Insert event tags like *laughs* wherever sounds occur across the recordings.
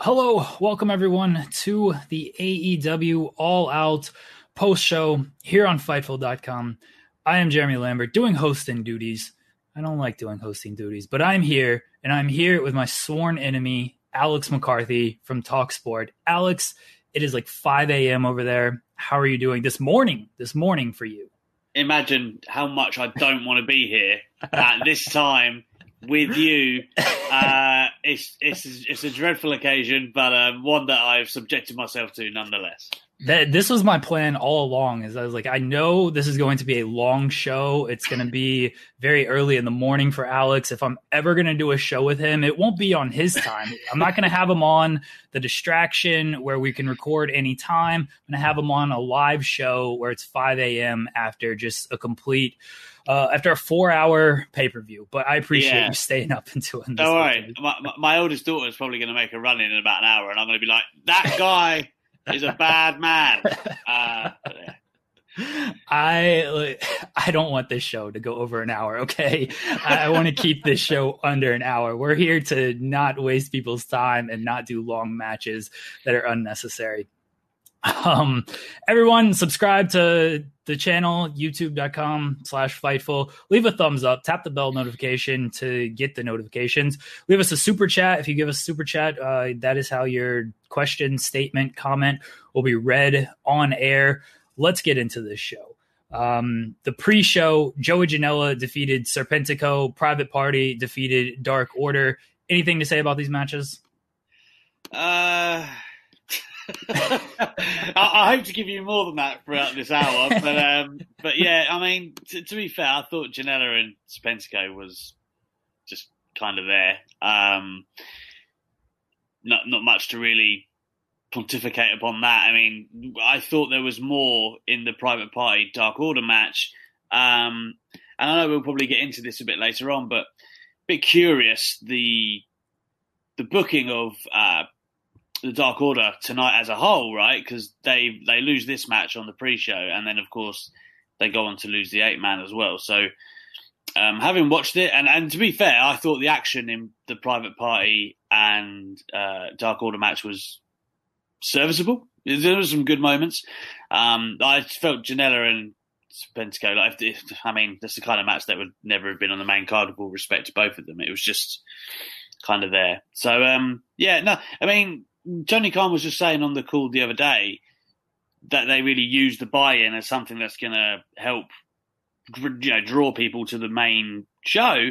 Hello, welcome everyone to the AEW All Out post show here on Fightful.com. I am Jeremy Lambert doing hosting duties. I don't like doing hosting duties, but I'm here and I'm here with my sworn enemy, Alex McCarthy from Talksport. Alex, it is like 5 a.m. over there. How are you doing this morning? This morning for you. Imagine how much I don't want to be here at this time with you. Uh, it's it's it's a dreadful occasion, but um, one that I've subjected myself to nonetheless. That this was my plan all along. Is I was like, I know this is going to be a long show. It's going to be very early in the morning for Alex. If I'm ever going to do a show with him, it won't be on his time. I'm not going to have him on the distraction where we can record anytime. I'm going to have him on a live show where it's 5 a.m. after just a complete uh, after a four hour pay per view. But I appreciate Yeah. you staying up *laughs* until this. All right, my, my, oldest daughter is probably going to make a run in in about an hour, and I'm going to be like, that guy is a bad man. *laughs* Uh, yeah. I *laughs* I don't want this show to go over an hour. Okay, I, I want to keep this show under an hour. We're here to not waste people's time and not do long matches that are unnecessary. *laughs* Um, everyone subscribe to the channel, youtube.com slash fightful. Leave a thumbs up, tap the bell notification to get the notifications. Leave us a super chat. If you give us a super chat, uh, that is how your question, statement, comment will be read on air. Let's get into this show. Um, the pre-show, Joey Janela defeated Serpentico, Private Party defeated Dark Order. Anything to say about these matches? Uh, *laughs* I, I hope to give you more than that throughout this hour, but um, but yeah, I mean, to, to be fair, I thought Janela and Serpentico was just kind of there. Um, not not much to really pontificate upon that. I mean, I thought there was more in the Private Party Dark Order match, um, and I know we'll probably get into this a bit later on, but a bit curious the the booking of uh, the Dark Order tonight as a whole, right? Because they they lose this match on the pre-show, and then of course they go on to lose the eight man as well. So um, having watched it, and, and to be fair, I thought the action in the Private Party and uh, Dark Order match was serviceable. There were some good moments. Um, I felt Janela and Pentico, like, if, if, I mean, that's the kind of match that would never have been on the main card with all respect to both of them. It was just kind of there. So, um, yeah, no, I mean, Tony Khan was just saying on the call the other day that they really use the buy-in as something that's going to help, you know, draw people to the main show.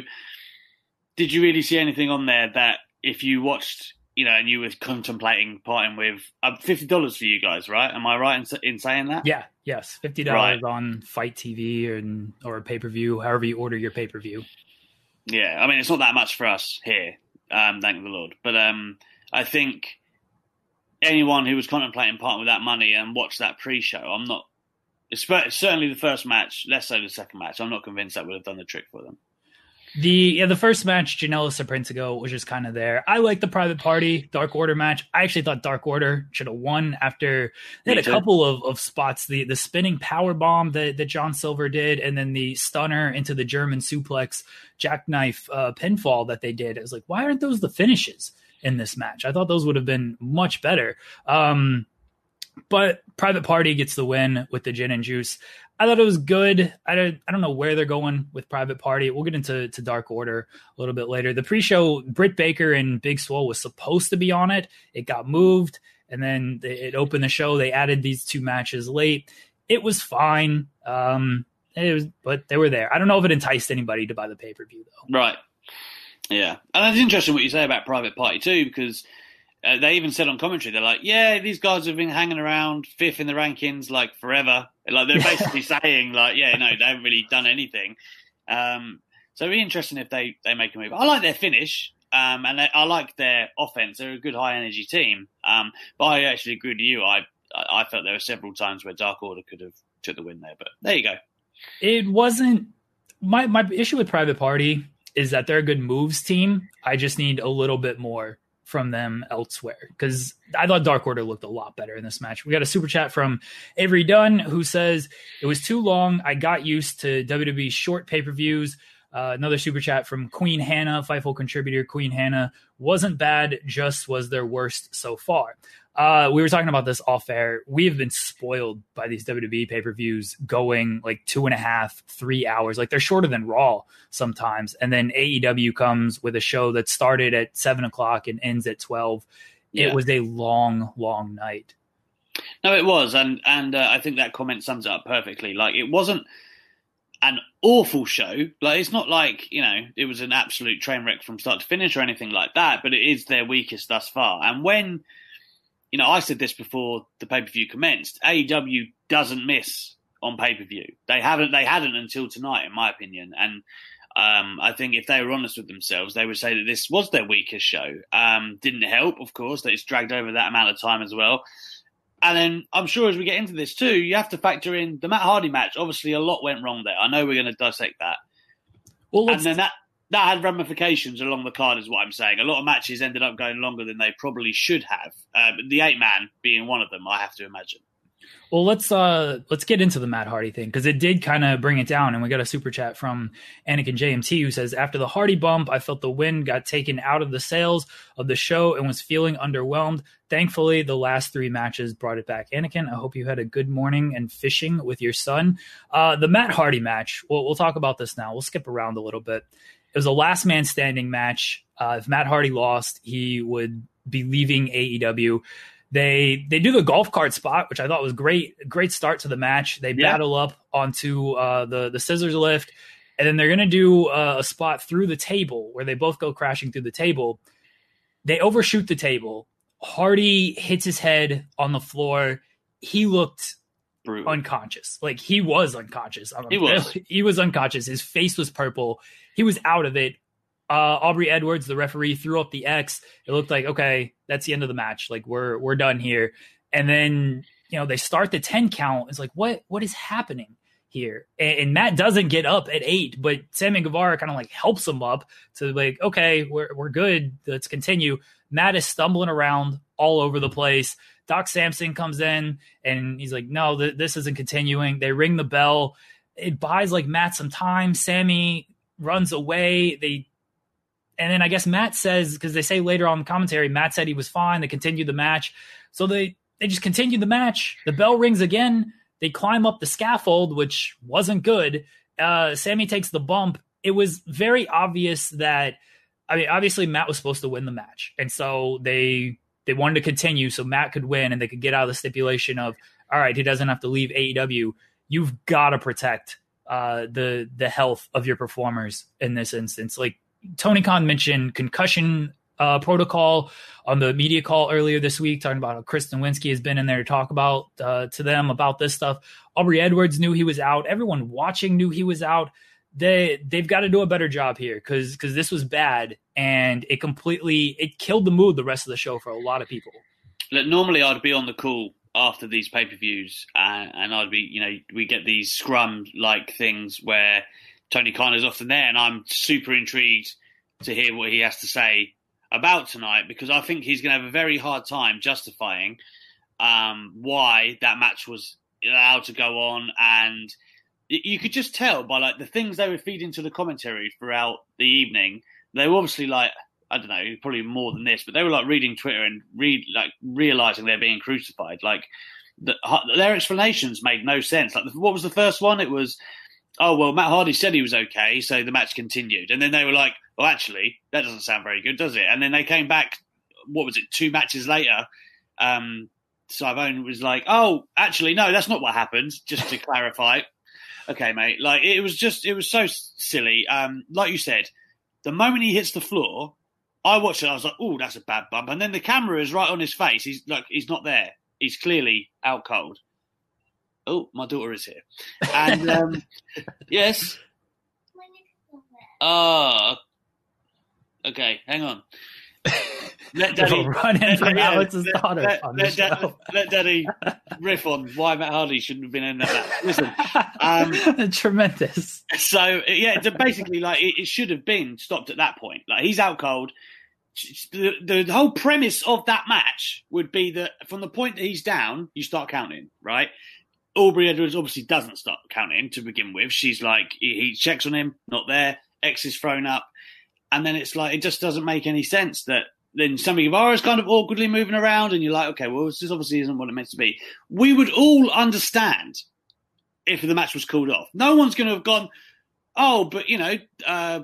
Did you really see anything on there that if you watched, you know, and you were contemplating parting with uh, fifty dollars for you guys, right? Am I right in, in saying that? Yeah, yes, fifty dollars on FITE TV and or pay per view, however you order your pay per view. Yeah, I mean it's not that much for us here, um, thank the Lord. But um, I think anyone who was contemplating parting with that money and watched that pre-show, I'm not. It's certainly the first match, less so the second match. I'm not convinced that would have done the trick for them. The yeah, the first match, Janela Serpentico was just kind of there. I like the Private Party Dark Order match. I actually thought Dark Order should have won after they had a couple of, of spots. The the spinning power bomb that, that John Silver did, and then the stunner into the German suplex jackknife uh, pinfall that they did. It was like, why aren't those the finishes in this match? I thought those would have been much better. Um, but Private Party gets the win with the gin and juice. I thought it was good. I don't, I don't know where they're going with Private Party. We'll get into to Dark Order a little bit later. The pre-show, Britt Baker and Big Swole was supposed to be on it. It got moved, and then it opened the show. They added these two matches late. It was fine. Um, it was, but they were there. I don't know if it enticed anybody to buy the pay per view though. Right. Yeah, and it's interesting what you say about Private Party too, because uh, they even said on commentary, they're like, "Yeah, these guys have been hanging around fifth in the rankings like forever." Like they're basically *laughs* saying, like, "Yeah, no, they haven't really done anything." Um, so it'd be interesting if they they make a move. I like their finish, um, and they, I like their offense. They're a good high energy team. Um, but I actually agree with you. I I felt there were several times where Dark Order could have took the win there, but there you go. It wasn't my my issue with Private Party is that they're a good moves team. I just need a little bit more from them elsewhere because I thought Dark Order looked a lot better in this match. We got a super chat from Avery Dunn who says it was too long. I got used to WWE short pay per views. Uh, another super chat from Queen Hannah, Fightful contributor. Queen Hannah wasn't bad, just was their worst so far. Uh, we were talking about this off air. We have been spoiled by these WWE pay per views going like two and a half, three hours. Like they're shorter than Raw sometimes. And then AEW comes with a show that started at seven o'clock and ends at 12. Yeah. It was a long, long night. No, it was. And, and uh, I think that comment sums it up perfectly. Like it wasn't an awful show. Like it's not like you know it was an absolute train wreck from start to finish or anything like that. But it is their weakest thus far. And when you know, I said this before the pay per view commenced. AEW doesn't miss on pay per view. They haven't. They hadn't until tonight, in my opinion. And um, I think if they were honest with themselves, they would say that this was their weakest show. Um, didn't help, of course, that it's dragged over that amount of time as well. And then I'm sure as we get into this too, you have to factor in the Matt Hardy match. Obviously, a lot went wrong there. I know we're going to dissect that. Well, and then that that had ramifications along the card, is what I'm saying. A lot of matches ended up going longer than they probably should have. Uh, the eight man being one of them, I have to imagine. Well, let's uh let's get into the Matt Hardy thing because it did kind of bring it down, and we got a super chat from Anakin JMT who says after the Hardy bump, I felt the wind got taken out of the sails of the show and was feeling underwhelmed. Thankfully, the last three matches brought it back. Anakin, I hope you had a good morning and fishing with your son. Uh, the Matt Hardy match. We'll we'll talk about this now. We'll skip around a little bit. It was a last man standing match. Uh, if Matt Hardy lost, he would be leaving AEW. They they do the golf cart spot, which I thought was great. Great start to the match. They yeah. battle up onto uh, the the scissors lift, and then they're gonna do uh, a spot through the table where they both go crashing through the table. They overshoot the table. Hardy hits his head on the floor. He looked Brutal. unconscious. Like he was unconscious. He was. *laughs* He was unconscious. His face was purple. He was out of it. Uh, Aubrey Edwards, the referee, threw up the X. It looked like okay, that's the end of the match. Like we're we're done here. And then you know they start the ten count. It's like what what is happening here? And, and Matt doesn't get up at eight, but Sammy Guevara kind of like helps him up to like okay, we're we're good. Let's continue. Matt is stumbling around all over the place. Doc Sampson comes in and he's like, no, th- this isn't continuing. They ring the bell. It buys like Matt some time. Sammy runs away. They and then I guess Matt says because they say later on the commentary, Matt said he was fine. They continued the match, so they they just continued the match. The bell rings again. They climb up the scaffold, which wasn't good. Uh, Sammy takes the bump. It was very obvious that I mean, obviously Matt was supposed to win the match, and so they they wanted to continue so Matt could win and they could get out of the stipulation of all right, he doesn't have to leave AEW. You've got to protect uh, the the health of your performers in this instance. Like Tony Khan mentioned concussion uh, protocol on the media call earlier this week, talking about how Chris Nowinski has been in there to talk about uh, to them about this stuff. Aubrey Edwards knew he was out. Everyone watching knew he was out. They they've got to do a better job here because because this was bad and it completely it killed the mood the rest of the show for a lot of people. Look, normally I'd be on the call after these pay per views, and, and I'd be, you know, we get these scrum like things where Tony Khan is often there, and I'm super intrigued to hear what he has to say about tonight because I think he's going to have a very hard time justifying um, why that match was allowed to go on, and you could just tell by like the things they were feeding to the commentary throughout the evening. They were obviously like I don't know, probably more than this, but they were like reading Twitter and read like realizing they're being crucified. Like the, their explanations made no sense. Like what was the first one? It was, oh well, Matt Hardy said he was okay, so the match continued, and then they were like, well, actually, that doesn't sound very good, does it? And then they came back. What was it? Two matches later, um, Schiavone was like, oh, actually, no, that's not what happened. Just to *laughs* clarify. Okay, mate. Like it was just, it was so silly. Um, like you said, the moment he hits the floor, I watched it. I was like, "Oh, that's a bad bump." And then the camera is right on his face. He's like, he's not there. He's clearly out cold. Oh, my daughter is here. And um, *laughs* yes. Ah. Uh, okay, hang on. Let Daddy run in from yeah, Alex's let, daughter. Let, on let, let, Daddy riff on why Matt Hardy shouldn't have been in that. Listen, um, *laughs* tremendous. so yeah, basically, like it, it should have been stopped at that point. Like he's out cold. The, the whole premise of that match would be that from the point that he's down, you start counting, right? Aubrey Edwards obviously doesn't start counting to begin with. She's like, he, he checks on him, not there. X is thrown up, and then it's like it just doesn't make any sense that then Sammy Guevara is kind of awkwardly moving around, and you're like, okay, well, this obviously isn't what it meant to be. We would all understand if the match was called off. No one's going to have gone, oh, but you know, uh,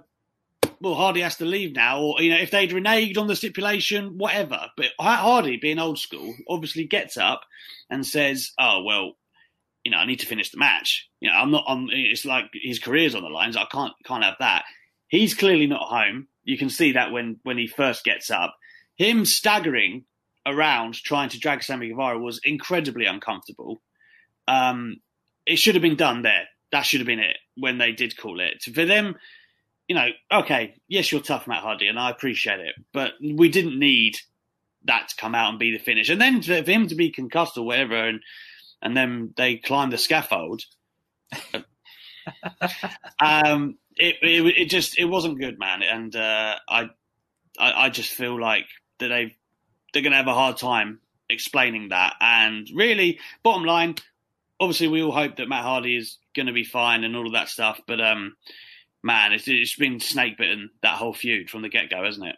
well, Hardy has to leave now, or you know, if they'd reneged on the stipulation, whatever. But Hardy, being old school, obviously gets up and says, "Oh well, you know, I need to finish the match. You know, I'm not. I'm, it's like his career's on the lines. I can't can't have that." He's clearly not home. You can see that when when he first gets up, him staggering around trying to drag Sammy Guevara was incredibly uncomfortable. Um, it should have been done there. That should have been it when they did call it. For them, you know, okay, yes, you're tough, Matt Hardy, and I appreciate it, but we didn't need that to come out and be the finish. And then for him to be concussed or whatever, and and then they climb the scaffold. *laughs* um, it, it it just it wasn't good, man, and uh, I, I I just feel like that they they're to have a hard time explaining that. And really, bottom line, obviously, we all hope that Matt Hardy is to be fine and all of that stuff, but um man, it's, it's been snake bitten that whole feud from the get go, hasn't it?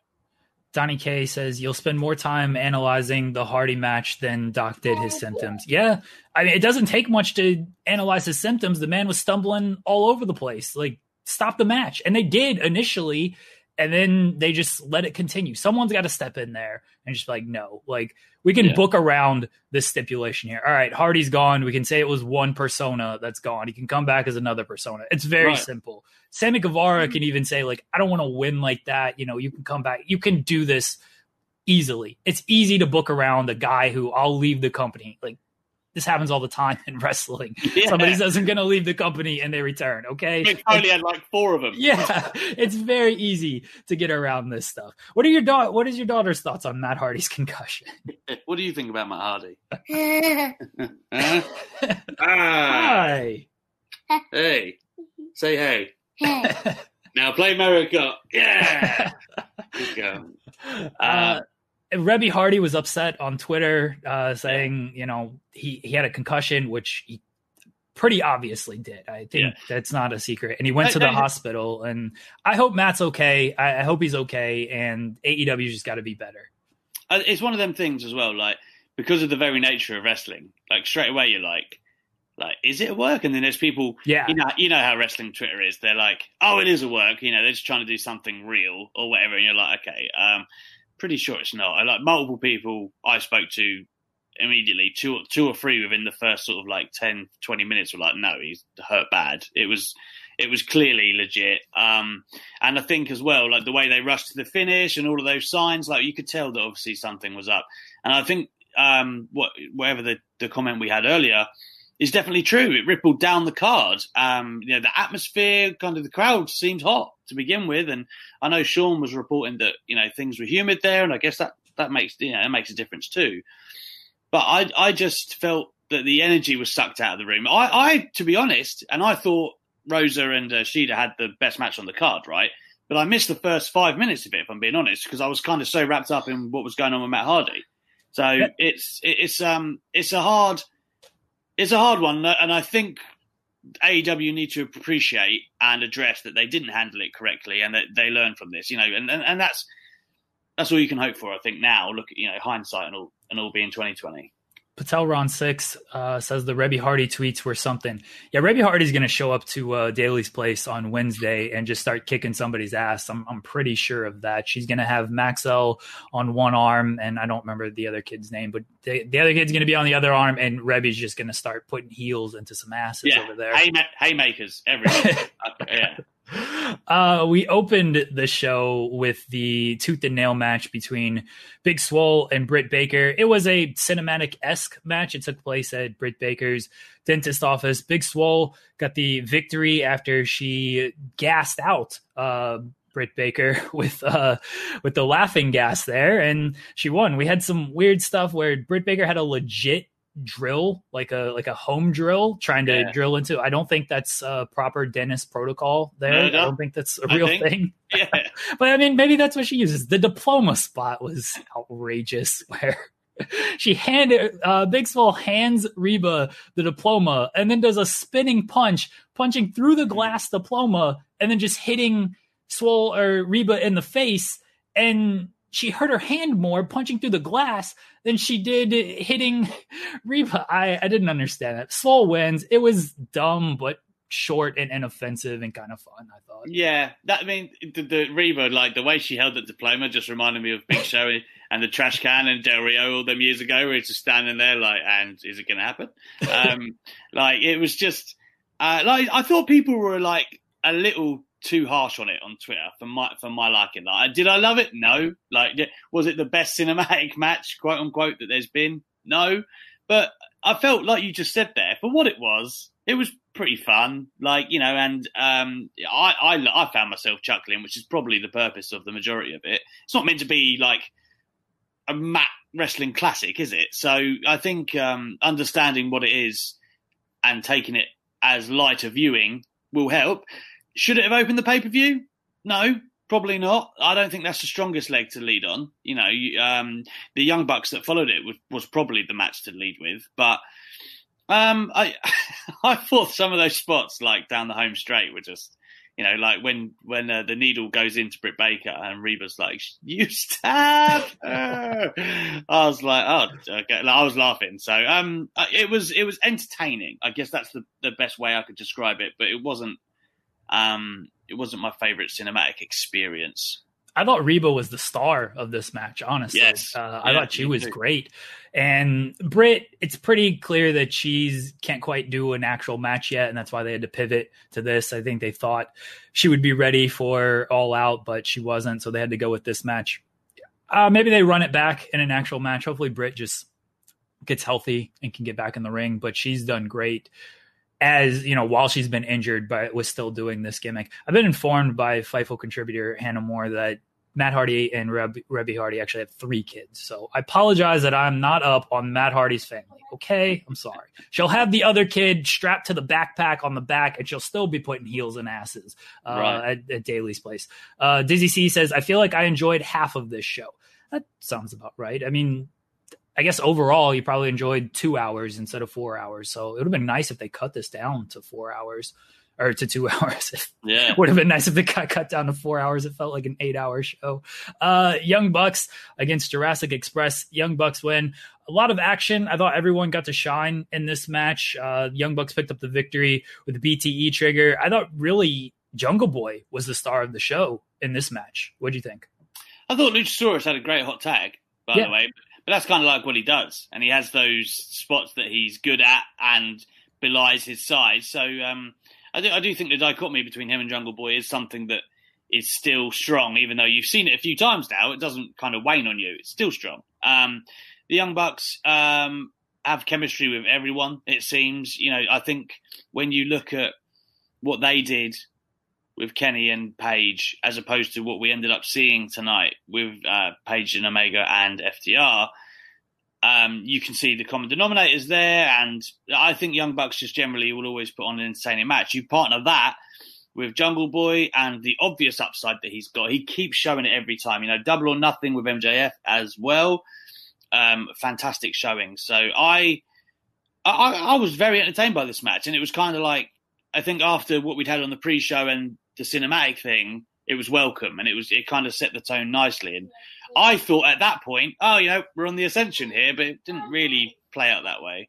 Donnie K says you'll spend more time analyzing the Hardy match than Doc did his symptoms. Yeah, I mean it doesn't take much to analyze his symptoms. The man was stumbling all over the place. Like stop the match, and they did initially, and then they just let it continue. Someone's got to step in there and just be like, no, like we can Yeah. book around this stipulation here. All right, Hardy's gone. We can say it was one persona that's gone. He can come back as another persona. It's very Right. simple. Sammy Guevara can even say like, I don't want to win like that. You know, you can come back. You can do this easily. It's easy to book around a guy who I'll leave the company. Like this happens all the time in wrestling. *laughs* Yeah. Somebody says I'm going to leave the company and they return. Okay. Mick Foley had like four of them. *laughs* Yeah, it's very easy to get around this stuff. What are your da- What is your daughter's thoughts on Matt Hardy's concussion? *laughs* What do you think about Matt Hardy? Huh? Hi. hey, say hey. Now play Mario Kart. Yeah. Good girl. Uh, Reby Hardy was upset on Twitter, uh, saying, you know, he, he had a concussion, which he pretty obviously did. I think Yeah. that's not a secret. And he went Hey, to the hey. hospital. And I hope Matt's okay. I, I hope he's okay. And AEW just got to be better. Uh, It's one of them things as well. Like because of the very nature of wrestling, like straight away you're like, like is it a work? And then there's people, Yeah. you know, you know how wrestling Twitter is. They're like, oh, it is a work. You know, they're just trying to do something real or whatever. And you're like, okay, um, pretty sure it's not. I like multiple people I spoke to immediately, two, two or three within the first sort of like 10, 20 minutes were like, no, he's hurt bad. It was, it was clearly legit. Um, and I think as well, like the way they rushed to the finish and all of those signs, like you could tell that obviously something was up. And I think um, what whatever the, the comment we had earlier is definitely true. It rippled down the card. Um, you know, the atmosphere, kind of the crowd seemed hot to begin with, and I know Sean was reporting that you know things were humid there, and I guess that that makes you know that makes a difference too. But I I just felt that the energy was sucked out of the room. I, I to be honest, and I thought Rosa and uh, Shida had the best match on the card, right? But I missed the first five minutes of it, if I'm being honest, because I was kind of so wrapped up in what was going on with Matt Hardy. So yeah. it's it's um it's a hard it's a hard one, and I think AEW need to appreciate and address that they didn't handle it correctly, and that they learn from this. You know, and, and, and that's that's all you can hope for. I think now, look at you know hindsight and all and all being 2020. Patel Ron Six uh, says the Reby Hardy tweets were something. Yeah, Reby Hardy's going to show up to uh, Daily's place on Wednesday and just start kicking somebody's ass. I'm I'm pretty sure of that. She's going to have Maxel on one arm, and I don't remember the other kid's name, but the, the other kid's going to be on the other arm, and Reby's just going to start putting heels into some asses yeah. over there. Hay- haymakers, everything. *laughs* yeah. Uh, we opened the show with the tooth and nail match between Big Swole and Britt Baker. It was a cinematic esque match. It took place at Britt Baker's dentist office. Big Swole got the victory after she gassed out uh, Britt Baker *laughs* with uh, with the laughing gas there, and she won. We had some weird stuff where Britt Baker had a legit drill like a like a home drill trying to yeah. drill into i don't think that's a proper dentist protocol there no, no. i don't think that's a real thing *laughs* yeah. but i mean maybe that's what she uses the diploma spot was outrageous *laughs* where she handed uh big swole hands reba the diploma and then does a spinning punch punching through the glass diploma and then just hitting swole or reba in the face and she hurt her hand more punching through the glass than she did hitting *laughs* Reba. I, I didn't understand it. Swole wins. It was dumb, but short and inoffensive and kind of fun. I thought. Yeah, that I mean the, the Reba like the way she held the diploma just reminded me of Big *laughs* Show and the trash can and Del Rio all them years ago, where he's just standing there like, and is it going to happen? *laughs* Um, like it was just uh, like I thought people were like a little too harsh on it on Twitter for my for my liking. Like, did I love it? No. Like, was it the best *laughs* cinematic match, quote unquote, that there's been? No. But I felt like you just said there for what it was. It was pretty fun, like you know, and um, I, I I found myself chuckling, which is probably the purpose of the majority of it. It's not meant to be like a mat wrestling classic, is it? So I think um, understanding what it is and taking it as lighter viewing will help. Should it have opened the pay per view? No, probably not. I don't think that's the strongest leg to lead on. You know, um, the Young Bucks that followed it was, was probably the match to lead with, but um, I *laughs* I thought some of those spots like down the home straight were just. You know, like when when uh, the needle goes into Britt Baker and Reba's like, "You stab her," *laughs* *laughs* I was like, "Oh, okay." Like, I was laughing. So, um, it was it was entertaining. I guess that's the the best way I could describe it. But it wasn't um, it wasn't my favorite cinematic experience. I thought Reba was the star of this match. Honestly, yes, uh, I thought she was too. great. And Britt, it's pretty clear that she's can't quite do an actual match yet, and that's why they had to pivot to this. I think they thought she would be ready for All Out, but she wasn't, so they had to go with this match. Uh, maybe they run it back in an actual match. Hopefully, Britt just gets healthy and can get back in the ring. But she's done great as you know, while she's been injured, but was still doing this gimmick. I've been informed by Fightful contributor Hannah Moore that Matt Hardy and Reb, Reby Hardy actually have three kids. So I apologize that I'm not up on Matt Hardy's family. Okay, I'm sorry. She'll have the other kid strapped to the backpack on the back, and she'll still be putting heels and asses uh, right. at, at Daily's place. Uh, Dizzy C says, "I feel like I enjoyed half of this show." That sounds about right. I mean, I guess overall you probably enjoyed two hours instead of four hours. So it would have been nice if they cut this down to four hours or to two *laughs* hours. yeah, would have been nice if they got cut down to four hours. It felt like an eight-hour show. Uh, Young Bucks against Jurassic Express. Young Bucks win. A lot of action. I thought everyone got to shine in this match. Uh, Young Bucks picked up the victory with the BTE trigger. I thought really Jungle Boy was the star of the show in this match. What do you think? I thought Luchasaurus had a great hot tag. By yeah. the way, but that's kind of like what he does, and he has those spots that he's good at and belies his size. So um, I do I do think the dichotomy between him and Jungle Boy is something that is still strong, even though you've seen it a few times now. It doesn't kind of wane on you; it's still strong. Um, the Young Bucks um, have chemistry with everyone. It seems, you know, I think when you look at what they did with Kenny and Page, as opposed to what we ended up seeing tonight with uh, Page and Omega and FTR, Um, you can see the common denominators there, and I think Young Bucks just generally will always put on an entertaining match. You partner that with Jungle Boy and the obvious upside that he's got. He keeps showing it every time. You know, double or nothing with MJF as well. Um, fantastic showing. So I, I, I was very entertained by this match, and it was kind of like I think after what we'd had on the pre-show and the cinematic thing, it was welcome, and it was it kind of set the tone nicely. And I thought at that point, oh, you know, we're on the ascension here, but it didn't really play out that way.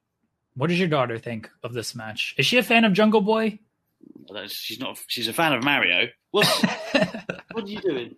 What does your daughter think of this match? Is she a fan of Jungle Boy? She's not. She's a fan of Mario. What? *laughs* what are you doing?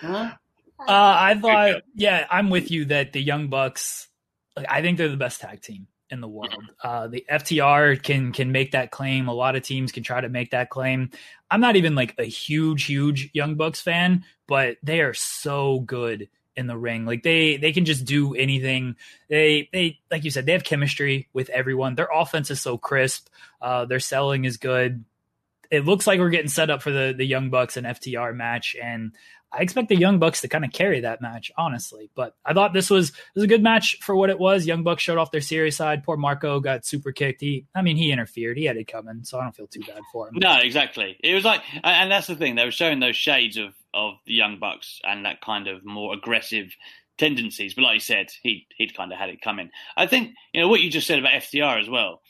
Huh? Uh, I thought, yeah, I'm with you that the Young Bucks. Like, I think they're the best tag team in the world. Uh, the FTR can can make that claim. A lot of teams can try to make that claim. I'm not even like a huge, huge Young Bucks fan, but they are so good in the ring. Like they they can just do anything. They they like you said, they have chemistry with everyone. Their offense is so crisp. Uh, their selling is good. It looks like we're getting set up for the the Young Bucks and FTR match, and I expect the Young Bucks to kind of carry that match, honestly. But I thought this was this was a good match for what it was. Young Bucks showed off their serious side. Poor Marko got super kicked. He, I mean, he interfered. He had it coming, so I don't feel too bad for him. No, exactly. It was like, and that's the thing. They were showing those shades of of the Young Bucks and that kind of more aggressive tendencies. But like you said, he he'd kind of had it coming. I think you know what you just said about FTR as well.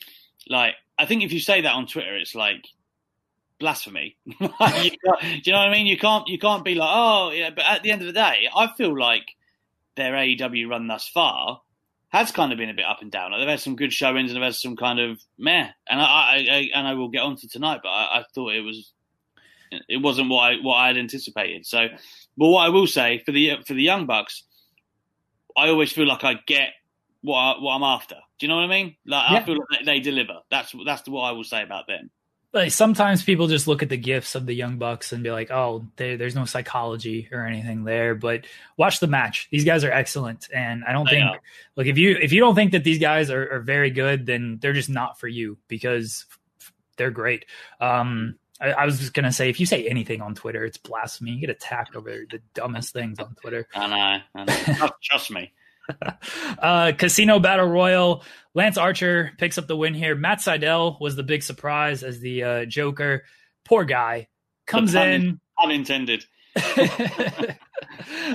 Like, I think if you say that on Twitter, it's like blasphemy. *laughs* you do you know what I mean? You can't you can't be like, oh yeah. But at the end of the day, I feel like their AEW run thus far has kind of been a bit up and down. Like they've had some good showings and they've had some kind of meh. And I, I, I and I will get on to tonight, but I, I, thought it was it wasn't what I what I had anticipated. So, but what I will say for the for the young bucks, I always feel like I get what I, what I'm after. Do you know what I mean? Like yeah. I feel like they, they deliver. That's that's what I will say about them like sometimes people just look at the gifts of the young bucks and be like oh they, there's no psychology or anything there but watch the match these guys are excellent and i don't I think know. like if you if you don't think that these guys are, are, very good then they're just not for you because they're great um I, I was just gonna say if you say anything on Twitter, it's blasphemy. You get attacked over the dumbest things on Twitter. I know. I know. Trust me. *laughs* uh, Casino Battle Royal. Lance Archer picks up the win here. Matt Sydal was the big surprise as the uh, Joker. Poor guy comes pun, in. Unintended. *laughs*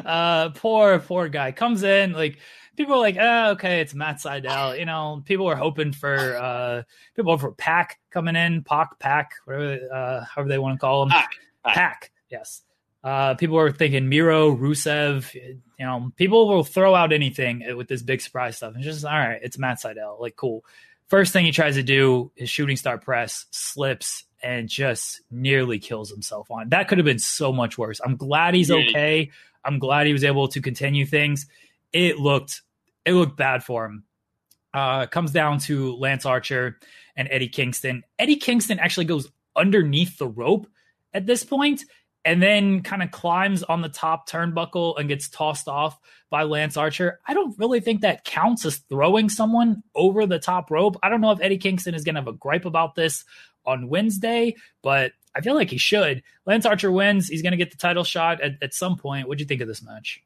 uh, poor, poor guy comes in. Like people are like, oh, okay, it's Matt Sydal. You know, people are hoping for uh, people for Pack coming in, Pac, Pack, whatever, uh, however they want to call him. Pack. Pac. Pac yes. Uh, people were thinking Miro, Rusev. You know, people will throw out anything with this big surprise stuff. It's just all right. It's Matt Sydal. Like, cool. First thing he tries to do is shooting star press, slips, and just nearly kills himself on. That could have been so much worse. I'm glad he's okay. I'm glad he was able to continue things. It looked it looked bad for him. Uh, comes down to Lance Archer and Eddie Kingston. Eddie Kingston actually goes underneath the rope at this point and then kind of climbs on the top turnbuckle and gets tossed off by Lance Archer. I don't really think that counts as throwing someone over the top rope. I don't know if Eddie Kingston is going to have a gripe about this on Wednesday, but I feel like he should. Lance Archer wins. He's going to get the title shot at, at some point. What do you think of this match?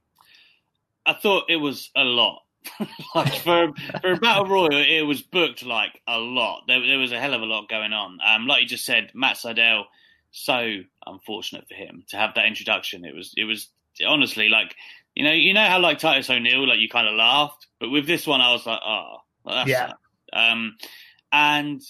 I thought it was a lot. *laughs* like for for a battle royal, it was booked like a lot. There, there was a hell of a lot going on. Um, like you just said, Matt Sydal so unfortunate for him to have that introduction. It was it was honestly like you know you know how like Titus O'Neil like you kind of laughed, but with this one I was like oh well, yeah. Um, and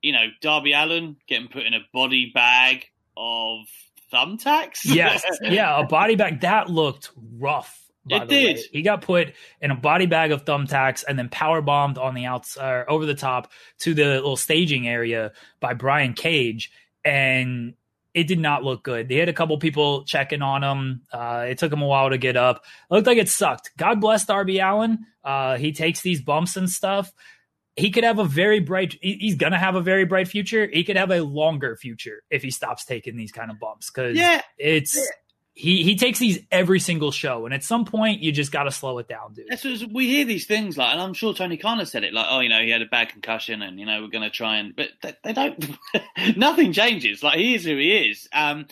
you know Darby Allin getting put in a body bag of thumbtacks. yes, yeah, a body bag that looked rough. it did. Way. He got put in a body bag of thumbtacks and then power bombed on the outside, over the top to the little staging area by Brian Cage and it did not look good. They had a couple people checking on him. Uh, it took him a while to get up. It looked like it sucked. God bless Darby Allin. Uh, he takes these bumps and stuff. He could have a very bright. He's gonna have a very bright future. He could have a longer future if he stops taking these kind of bumps. Because yeah, it's he he takes these every single show, and at some point you just got to slow it down, dude. That's what, we hear these things like, and I'm sure Tony Khan has said it, like, oh, you know, he had a bad concussion, and you know, we're going to try and, but they, they don't. *laughs* nothing changes. Like he is who he is. Um,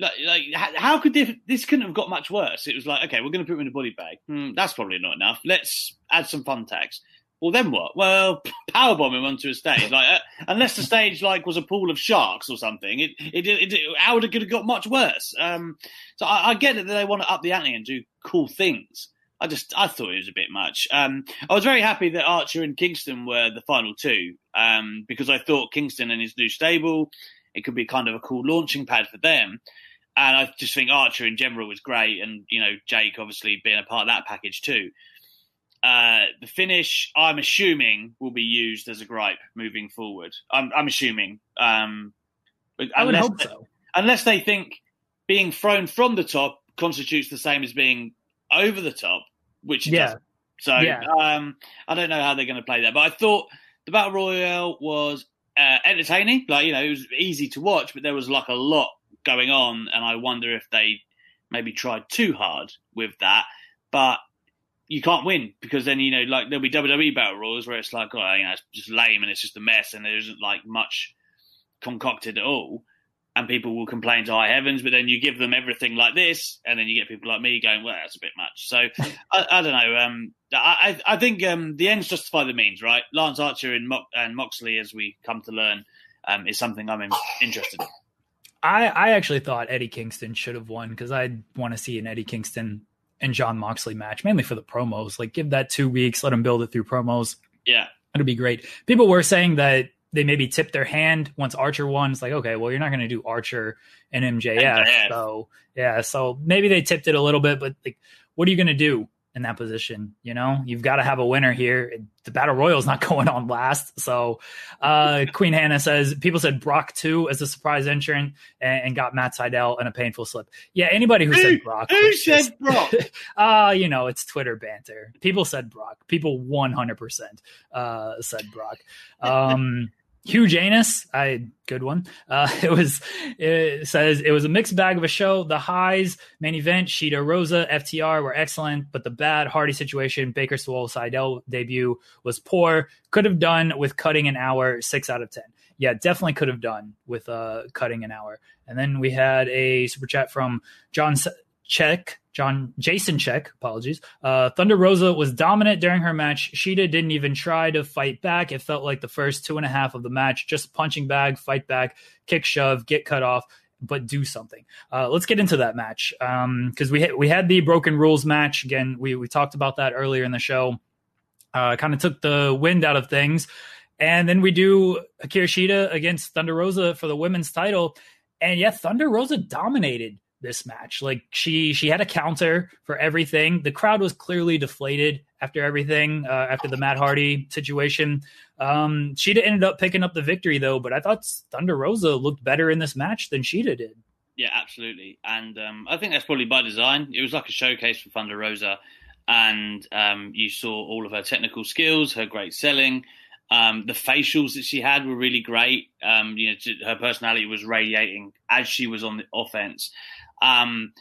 Like, like how could this, this couldn't have got much worse? It was like, okay, we're going to put him in a body bag. Hmm, that's probably not enough. Let's add some fun tags. Well, then what? Well, *laughs* power bombing onto a stage. Like, uh, unless the stage like was a pool of sharks or something, it it, it, it how would it could have got much worse? Um, so I, I get it that they want to up the ante and do cool things. I just I thought it was a bit much. Um, I was very happy that Archer and Kingston were the final two um, because I thought Kingston and his new stable it could be kind of a cool launching pad for them. And I just think Archer in general was great, and you know Jake obviously being a part of that package too. Uh, the finish, I'm assuming, will be used as a gripe moving forward. I'm, I'm assuming. Um, I would hope so. Unless they think being thrown from the top constitutes the same as being over the top, which it yeah. doesn't. So Yeah. um, I don't know how they're going to play that. But I thought the battle royale was uh, entertaining. Like you know, it was easy to watch, but there was like a lot going on, and I wonder if they maybe tried too hard with that. But you can't win because then you know, like there'll be WWE battle royals where it's like, oh, you know, it's just lame and it's just a mess, and there isn't like much concocted at all. And people will complain to high heavens, but then you give them everything like this, and then you get people like me going, "Well, that's a bit much." So *laughs* I, I don't know. Um, I, I think um, the ends justify the means, right? Lance Archer and, Mo- and Moxley, as we come to learn, um, is something I'm in, interested in. I, I actually thought Eddie Kingston should have won because I want to see an Eddie Kingston and Jon Moxley match, mainly for the promos. Like, give that two weeks, let him build it through promos. Yeah, it'd be great. People were saying that they maybe tipped their hand once Archer won. It's like, okay, well, you're not going to do Archer and MJF. MJF. So, yeah, so maybe they tipped it a little bit, but like, what are you going to do in that position? You know, you've got to have a winner here. The Battle Royal is not *laughs* going on last. So, uh, *laughs* Queen Hannah says people said Brock too as a surprise entrant and, and got Matt Sydal in a painful slip. Yeah, anybody who, Who- said Brock, who was just- said *laughs* Brock? uh, you know, it's Twitter banter. People said Brock. People 100% uh, said Brock. Um, Hugh anus, I good one. Uh, *laughs* it was it says it was a mixed bag of a show. The highs, main event, Shida Rosa, FTR were excellent, but the bad Hardy situation, Baker Swole Sydal debut was poor. Could have done with cutting an hour, six out of ten. Yeah, definitely could have done with uh, cutting an hour. And then we had a super chat from John Check, John Jason Check, apologies. Uh, Thunder Rosa was dominant during her match. Shida didn't even try to fight back. It felt like the first two and a half of the match, just punching bag, fight back, kick, shove, get cut off, but do something. Uh, let's get into that match because we had, we had the broken rules match again. We we talked about that earlier in the show. Uh, kind of took the wind out of things, and then we do Akira Shida against Thunder Rosa for the women's title, and yeah, Thunder Rosa dominated this match. Like she she had a counter for everything. The crowd was clearly deflated after everything, uh, after the Matt Hardy situation. Um, Shida ended up picking up the victory though, but I thought Thunder Rosa looked better in this match than Shida did. Yeah, absolutely. And um, I think that's probably by design. It was like a showcase for Thunder Rosa. And um, you saw all of her technical skills, her great selling. Um, the facials that she had were really great. Um, you know, her personality was radiating as she was on the offense. Um,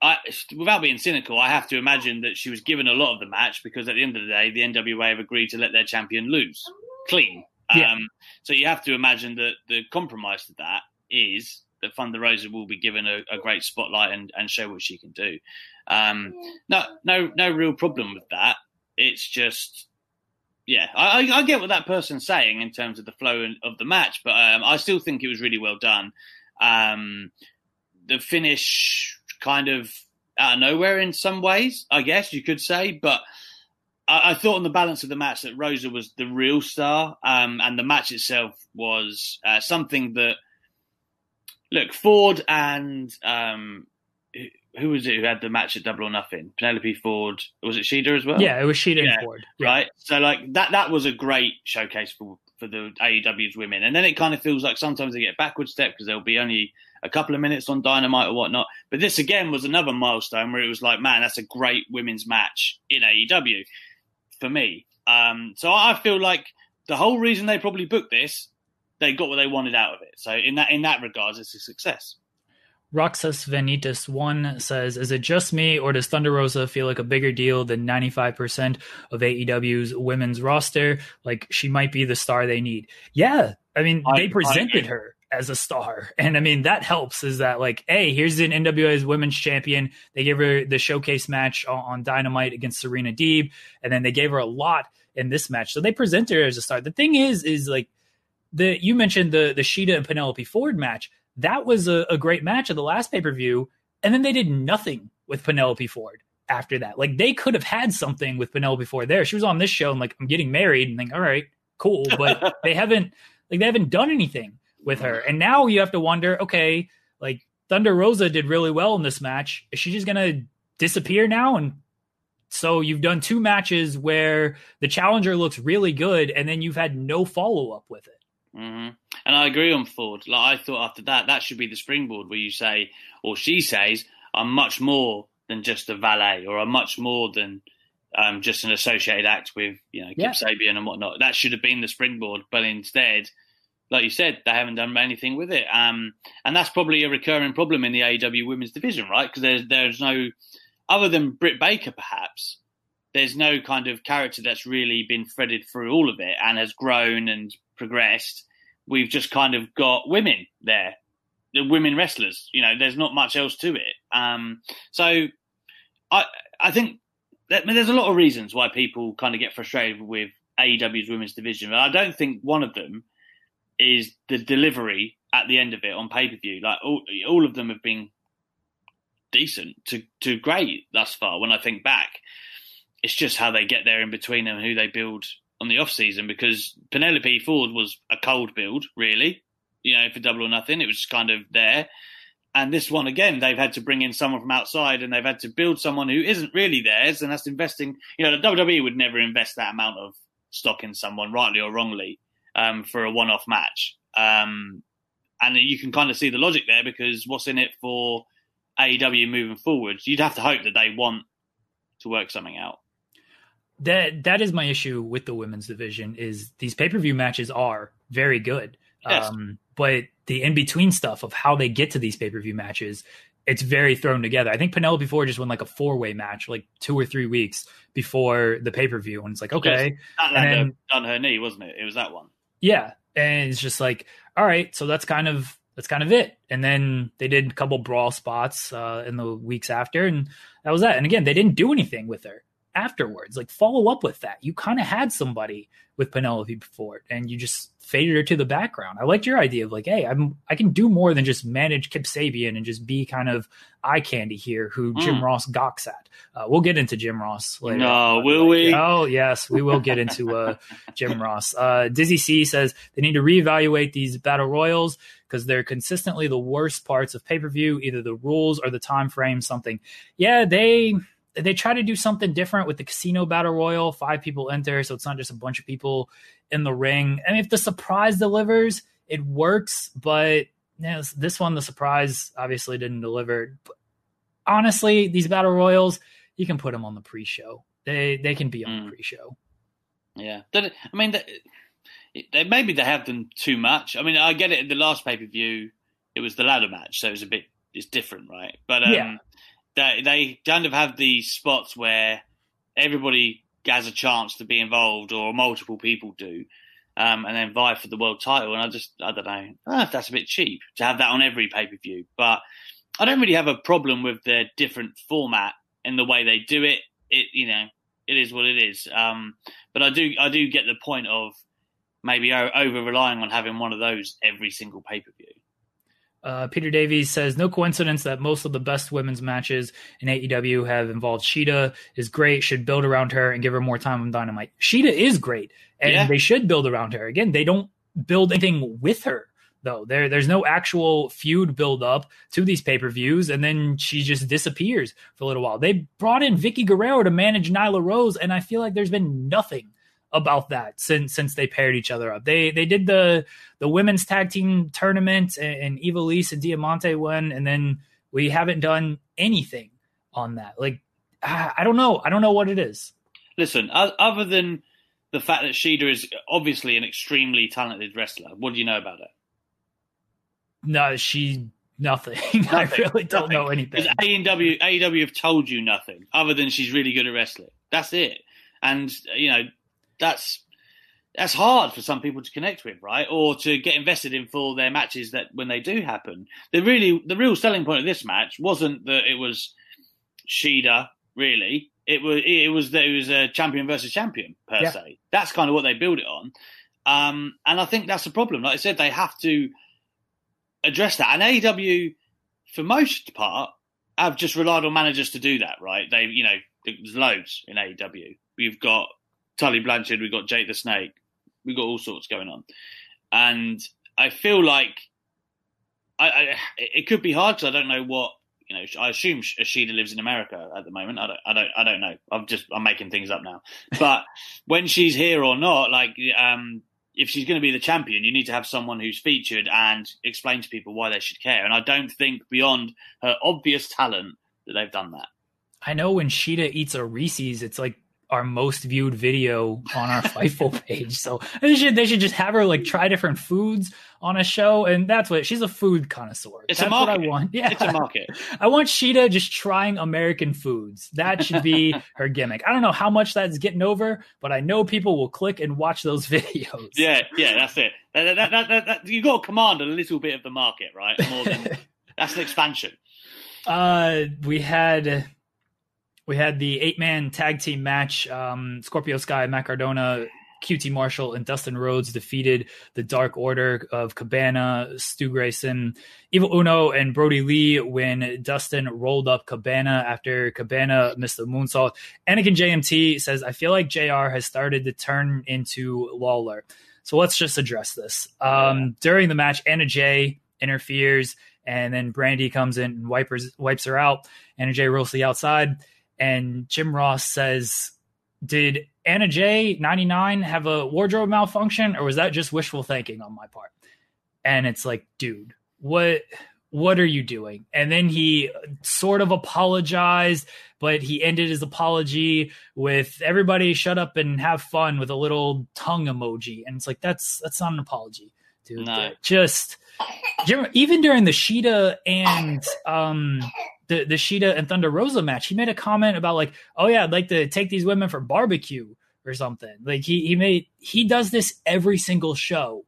I, without being cynical, I have to imagine that she was given a lot of the match because at the end of the day, the NWA have agreed to let their champion lose clean. Yeah. Um, so you have to imagine that the compromise to that is that Thunder Rosa will be given a, a great spotlight and, and show what she can do. Um, no, no, no real problem with that. It's just, yeah, I, I get what that person's saying in terms of the flow of the match, but um, I still think it was really well done. Um, the finish kind of out of nowhere in some ways, I guess you could say, but I, I thought on the balance of the match that Rosa was the real star, um, and the match itself was uh, something that look Ford and um, who, was it who had the match at Double or Nothing? Penelope Ford was it Shida as well? Yeah, it was Shida Yeah, Ford. Yeah. right? So like that that was a great showcase for for the AEW's women, and then it kind of feels like sometimes they get backward step because there'll be only a couple of minutes on Dynamite or whatnot. But this again was another milestone where it was like, man, that's a great women's match in AEW for me. Um, so I feel like the whole reason they probably booked this, they got what they wanted out of it. So in that in that regards, it's a success. Roxas Vanitas one says, "Is it just me, or does Thunder Rosa feel like a bigger deal than ninety five percent of AEW's women's roster? Like she might be the star they need." Yeah, I mean I- they I presented her as a star. And I mean, that helps is that like, hey, here's an NWA's women's champion. They gave her the showcase match on Dynamite against Serena Deeb, and then they gave her a lot in this match. So they present her as a star. The thing is, is like the you mentioned the the Shida and Penelope Ford match. That was a, a great match at the last pay per view, and then they did nothing with Penelope Ford after that. Like they could have had something with Penelope Ford there. She was on this show and like I'm getting married and think, all right, cool, *laughs* but they haven't like they haven't done anything with her. And now you have to wonder, okay, like Thunder Rosa did really well in this match. Is she just gonna disappear now? And so you've done two matches where the challenger looks really good, and then you've had no follow up with it. Mm-hmm. And I agree on Ford. Like I thought after that, that should be the springboard where you say, or she says, I'm much more than just a valet, or I'm much more than um, just an associated act with you know Kip yeah. Sabian and whatnot. That should have been the springboard, but instead like you said, they haven't done anything with it. Um, and that's probably a recurring problem in the AEW women's division, right? Because there's there's no other than Britt Baker, perhaps. There's no kind of character that's really been threaded through all of it and has grown and progressed. We've just kind of got women there, the women wrestlers. You know, there's not much else to it. Um, so I I think that, I mean, there's a lot of reasons why people kind of get frustrated with AEW's women's division, but I don't think one of them is the delivery at the end of it on pay per view. Like all, all of them have been decent to to great thus far. When I think back, it's just how they get there in between and who they build on the off season. Because Penelope Ford was a cold build, really. You know, for double or nothing, it was just kind of there. And this one again, they've had to bring in someone from outside, and they've had to build someone who isn't really theirs, and that's investing. You know, the WWE would never invest that amount of stock in someone, rightly or wrongly um, for a one-off match. Um, and you can kind of see the logic there because what's in it for AEW moving forward? You'd have to hope that they want to work something out. That that is my issue with the women's division is these pay per view matches are very good, yes. um, but the in between stuff of how they get to these pay per view matches it's very thrown together. I think Penelope Ford just won like a four way match, like two or three weeks before the pay per view, and it's like okay, and then, on her knee, wasn't it? It was that one. Yeah, and it's just like, all right, so that's kind of that's kind of it. And then they did a couple brawl spots uh, in the weeks after, and that was that. And again, they didn't do anything with her afterwards. Like follow up with that. You kind of had somebody with Penelope before, and you just faded her to the background. I liked your idea of like, hey, I'm I can do more than just manage Kip Sabian and just be kind of eye candy here, who mm. Jim Ross gawks at. Uh, we'll get into Jim Ross later. No, will we? Oh yes, we will get into uh, *laughs* Jim Ross. Uh, Dizzy C says they need to reevaluate these battle royals because they're consistently the worst parts of pay per view, either the rules or the time frame. Something, yeah, they they try to do something different with the casino battle royal. Five people enter, so it's not just a bunch of people in the ring. I mean, if the surprise delivers, it works. But you know, this one, the surprise obviously didn't deliver. But honestly, these battle royals, you can put them on the pre-show. They they can be on mm. the pre-show. Yeah, I mean, they, maybe they have them too much. I mean, I get it. In the last pay per view, it was the ladder match, so it was a bit it's different, right? But um, yeah they they kind of have these spots where everybody has a chance to be involved, or multiple people do, um, and then vie for the world title. And I just I don't know, if that's a bit cheap to have that on every pay per view, but I don't really have a problem with their different format and the way they do it. It you know it is what it is. Um, but I do I do get the point of maybe over relying on having one of those every single pay per view. Uh, Peter Davies says, no coincidence that most of the best women's matches in AEW have involved Shida is great, should build around her and give her more time on Dynamite. Shida is great, and yeah. they should build around her. Again, they don't build anything with her, though. There, there's no actual feud build up to these pay per views, and then she just disappears for a little while. They brought in Vickie Guerrero to manage Nyla Rose, and I feel like there's been nothing about that since since they paired each other up. They they did the the women's tag team tournament and, and Ivelisse and Diamante won, and then we haven't done anything on that. Like I, I don't know. I don't know what it is. Listen, other than the fact that Shida is obviously an extremely talented wrestler, what do you know about her? No, she nothing. *laughs* nothing. I really don't nothing. know anything. AEW AEW have told you nothing other than she's really good at wrestling. That's it. And you know, that's that's hard for some people to connect with, right? Or to get invested in for their matches that when they do happen. The really the real selling point of this match wasn't that it was Shida, really. It was it was that it was a champion versus champion per yeah. se. That's kind of what they build it on. Um, and I think that's the problem. Like I said, they have to address that. And AEW, for most part, have just relied on managers to do that, right? They, you know, there's loads in AEW. We've got Tully Blanchard, we've got Jake the Snake, we've got all sorts going on, and I feel like I, I it could be hard because I don't know what you know. I assume Shida lives in America at the moment. I don't, I don't, I don't know. I'm just I'm making things up now. But *laughs* when she's here or not, like um, if she's going to be the champion, you need to have someone who's featured and explain to people why they should care. And I don't think beyond her obvious talent that they've done that. I know when Shida eats a Reese's, it's like our most viewed video on our *laughs* Fightful page. So they should they should just have her like try different foods on a show, and that's what she's a food connoisseur. It's that's a market. what I want. Yeah, *laughs* it's a market. I want Shida just trying American foods. That should be *laughs* her gimmick. I don't know how much that's getting over, but I know people will click and watch those videos. Yeah, yeah, that's it. That, that, that, you got to command a little bit of the market, right? More than that's an expansion. Uh, we had we had the eight man tag team match. Um, Scorpio Sky, Matt Cardona, QT Marshall, and Dustin Rhodes defeated the Dark Order of Cabana, Stu Grayson, Evil Uno, and Brodie Lee when Dustin rolled up Cabana after Cabana missed the moonsault. Anakin JMT says, I feel like JR has started to turn into Lawler. So let's just address this. Um, during the match, Anna Jay interferes, and then Brandi comes in and wipers, wipes her out. Anna Jay rolls to the outside and Jim Ross says, "Did Anna Jay 99 have a wardrobe malfunction or was that just wishful thinking on my part?" And it's like, "Dude, what what are you doing?" And then he sort of apologized, but he ended his apology with everybody shut up and have fun with a little tongue emoji. And it's like that's that's not an apology, dude. No. Just Jim, even during the Shida and um the the Shida and Thunder Rosa match, he made a comment about like, oh yeah, I'd like to take these women for barbecue or something. Like he he made he does this every single show.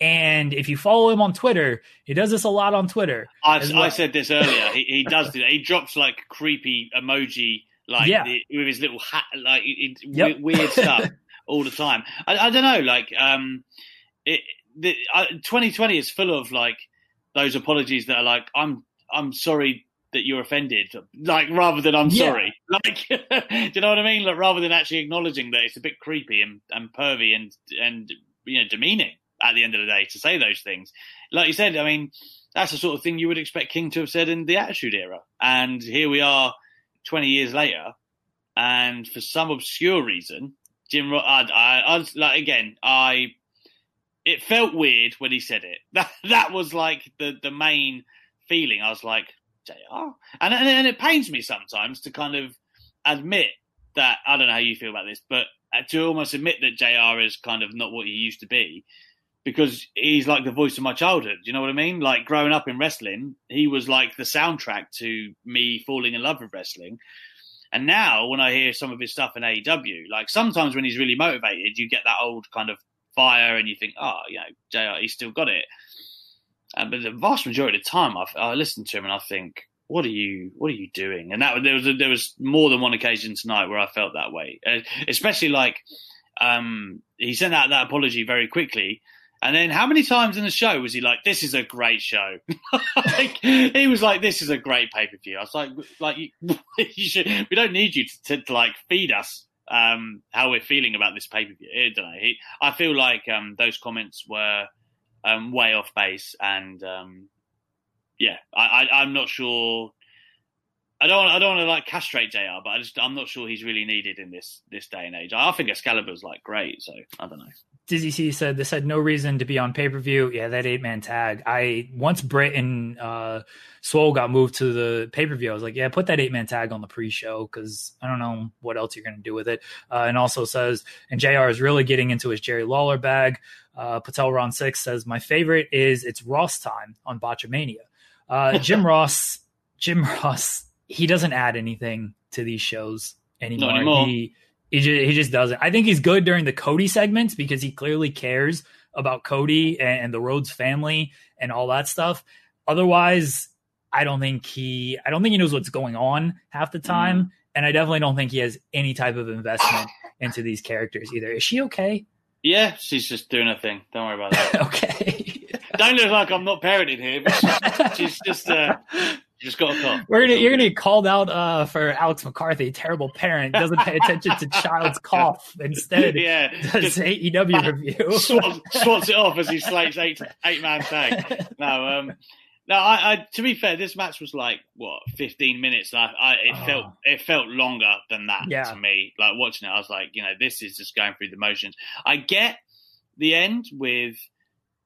And if you follow him on Twitter, he does this a lot on Twitter. Well. I said this earlier. he, he *laughs* does do that. He drops like creepy emoji, like yeah. the, with his little hat, like it, yep. weird *laughs* stuff all the time. I, I, don't know, like um, it, the, uh, 2020 is full of like those apologies that are like, I'm I'm sorry that you're offended, like rather than I'm yeah. sorry. *laughs* Like, *laughs* do you know what I mean? Like rather than actually acknowledging that it's a bit creepy and, and pervy and and you know demeaning at the end of the day to say those things. Like you said, I mean, that's the sort of thing you would expect King to have said in the Attitude Era, and here we are, twenty years later, and for some obscure reason, Jim. I, I, I like again, I. It felt weird when he said it. *laughs* That that was like the the main feeling. I was like, JR. And, and, and it pains me sometimes to kind of admit that, I don't know how you feel about this, but uh, to almost admit that JR is kind of not what he used to be because he's like the voice of my childhood. You know what I mean? Like growing up in wrestling, he was like the soundtrack to me falling in love with wrestling. And now when I hear some of his stuff in AEW, like sometimes when he's really motivated, you get that old kind of fire and you think, oh, you know, JR, he's still got it. Uh, but the vast majority of the time, I, I listen to him and I think, what are you what are you doing? And that there was there was more than one occasion tonight where I felt that way. Uh, especially like um, he sent out that apology very quickly. And then how many times in the show was he like this is a great show. *laughs* Like, he was like this is a great pay-per-view. I was like like you, *laughs* you should, we don't need you to, to, to like feed us um, how we're feeling about this pay-per-view. I don't know. He, I feel like um, those comments were um, way off base, and um, yeah, I, I, am not sure. I don't. I don't want to like castrate JR But I just I'm not sure he's really needed in this this day and age. I think Excalibur's like great, so I don't know. Dizzy C said this had no reason to be on pay per view. Yeah, that eight man tag. I once Britt and uh, Swole got moved to the pay per view. I was like, yeah, put that eight man tag on the pre show because I don't know what else you're going to do with it. Uh, and also says, and JR is really getting into his Jerry Lawler bag. Uh, Patel Ron Six says my favorite is it's Ross time on Botchamania. Uh, *laughs* Jim Ross, Jim Ross, he doesn't add anything to these shows anymore. anymore. He He just, he just doesn't. I think he's good during the Cody segments because he clearly cares about Cody and, and the Rhodes family and all that stuff. Otherwise, I don't think he I don't think he knows what's going on half the time. Mm. And I definitely don't think he has any type of investment *sighs* into these characters either. Is she okay? Yeah, she's just doing her thing. Don't worry about that. *laughs* okay. don't look like I'm not parenting here, but she's, *laughs* she's just uh, just got a call. We're gonna, you're gonna get called out uh, for Alex McCarthy, terrible parent, doesn't pay attention to child's *laughs* cough. Instead, yeah, does AEW *laughs* review. Swats, swats, it off as he slates eight eight man tag. No, um, no, I, I, to be fair, this match was like what fifteen minutes. I, I it oh. felt it felt longer than that yeah. to me. Like watching it, I was like, you know, this is just going through the motions. I get the end with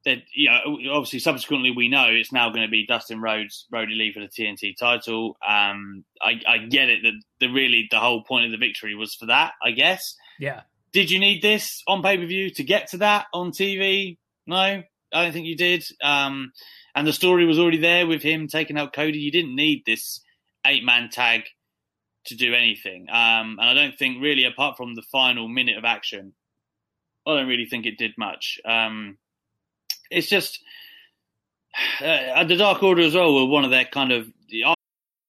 that. You know, obviously, subsequently, we know it's now going to be Dustin Rhodes, Brodie Lee for the TNT title. Um, I, I get it that the really the whole point of the victory was for that. I guess. Yeah. Did you need this on pay per view to get to that on TV? No, I don't think you did. Um, and the story was already there with him taking out Cody. You didn't need this eight man tag to do anything. Um, and I don't think really, apart from the final minute of action, I don't really think it did much. Um, it's just *sighs* uh, the Dark Order as well were one of their kind of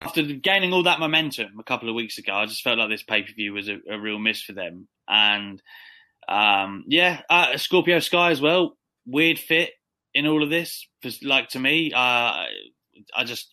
after gaining all that momentum a couple of weeks ago, I just felt like this pay per view was a, a, real miss for them. And um, yeah, uh, Scorpio Sky as well. Weird fit in all of this. Like to me, uh, I just.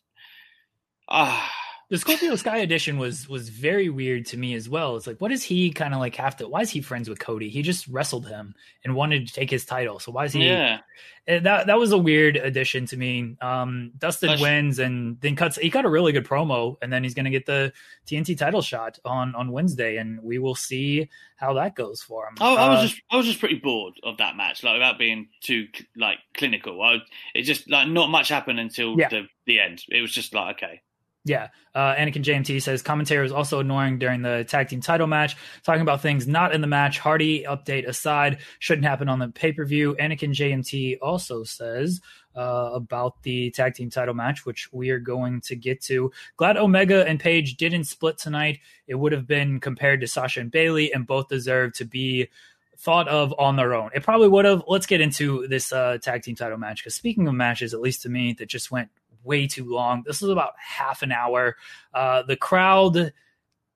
Uh, the Scorpio Sky edition was was very weird to me as well. It's like, what does he kind of like have to? Why is he friends with Cody? He just wrestled him and wanted to take his title. So why is he? Yeah, that that was a weird addition to me. Um, Dustin That's... wins and then cuts. He got a really good promo, and then he's going to get the TNT title shot on on Wednesday, and we will see how that goes for him. I, I was uh, just I was just pretty bored of that match, like without being too like clinical. I, it just like not much happened until yeah. the the end. It was just like okay, yeah. Uh, Anakin JMT says commentary was also annoying during the tag team title match, talking about things not in the match. Hardy update aside, shouldn't happen on the pay per view. Anakin JMT also says uh, about the tag team title match, which we are going to get to. Glad Omega and Page didn't split tonight. It would have been compared to Sasha and Bailey, and both deserve to be thought of on their own. It probably would have. Let's get into this uh, tag team title match because speaking of matches, at least to me, that just went way too long. This was about half an hour. Uh, the crowd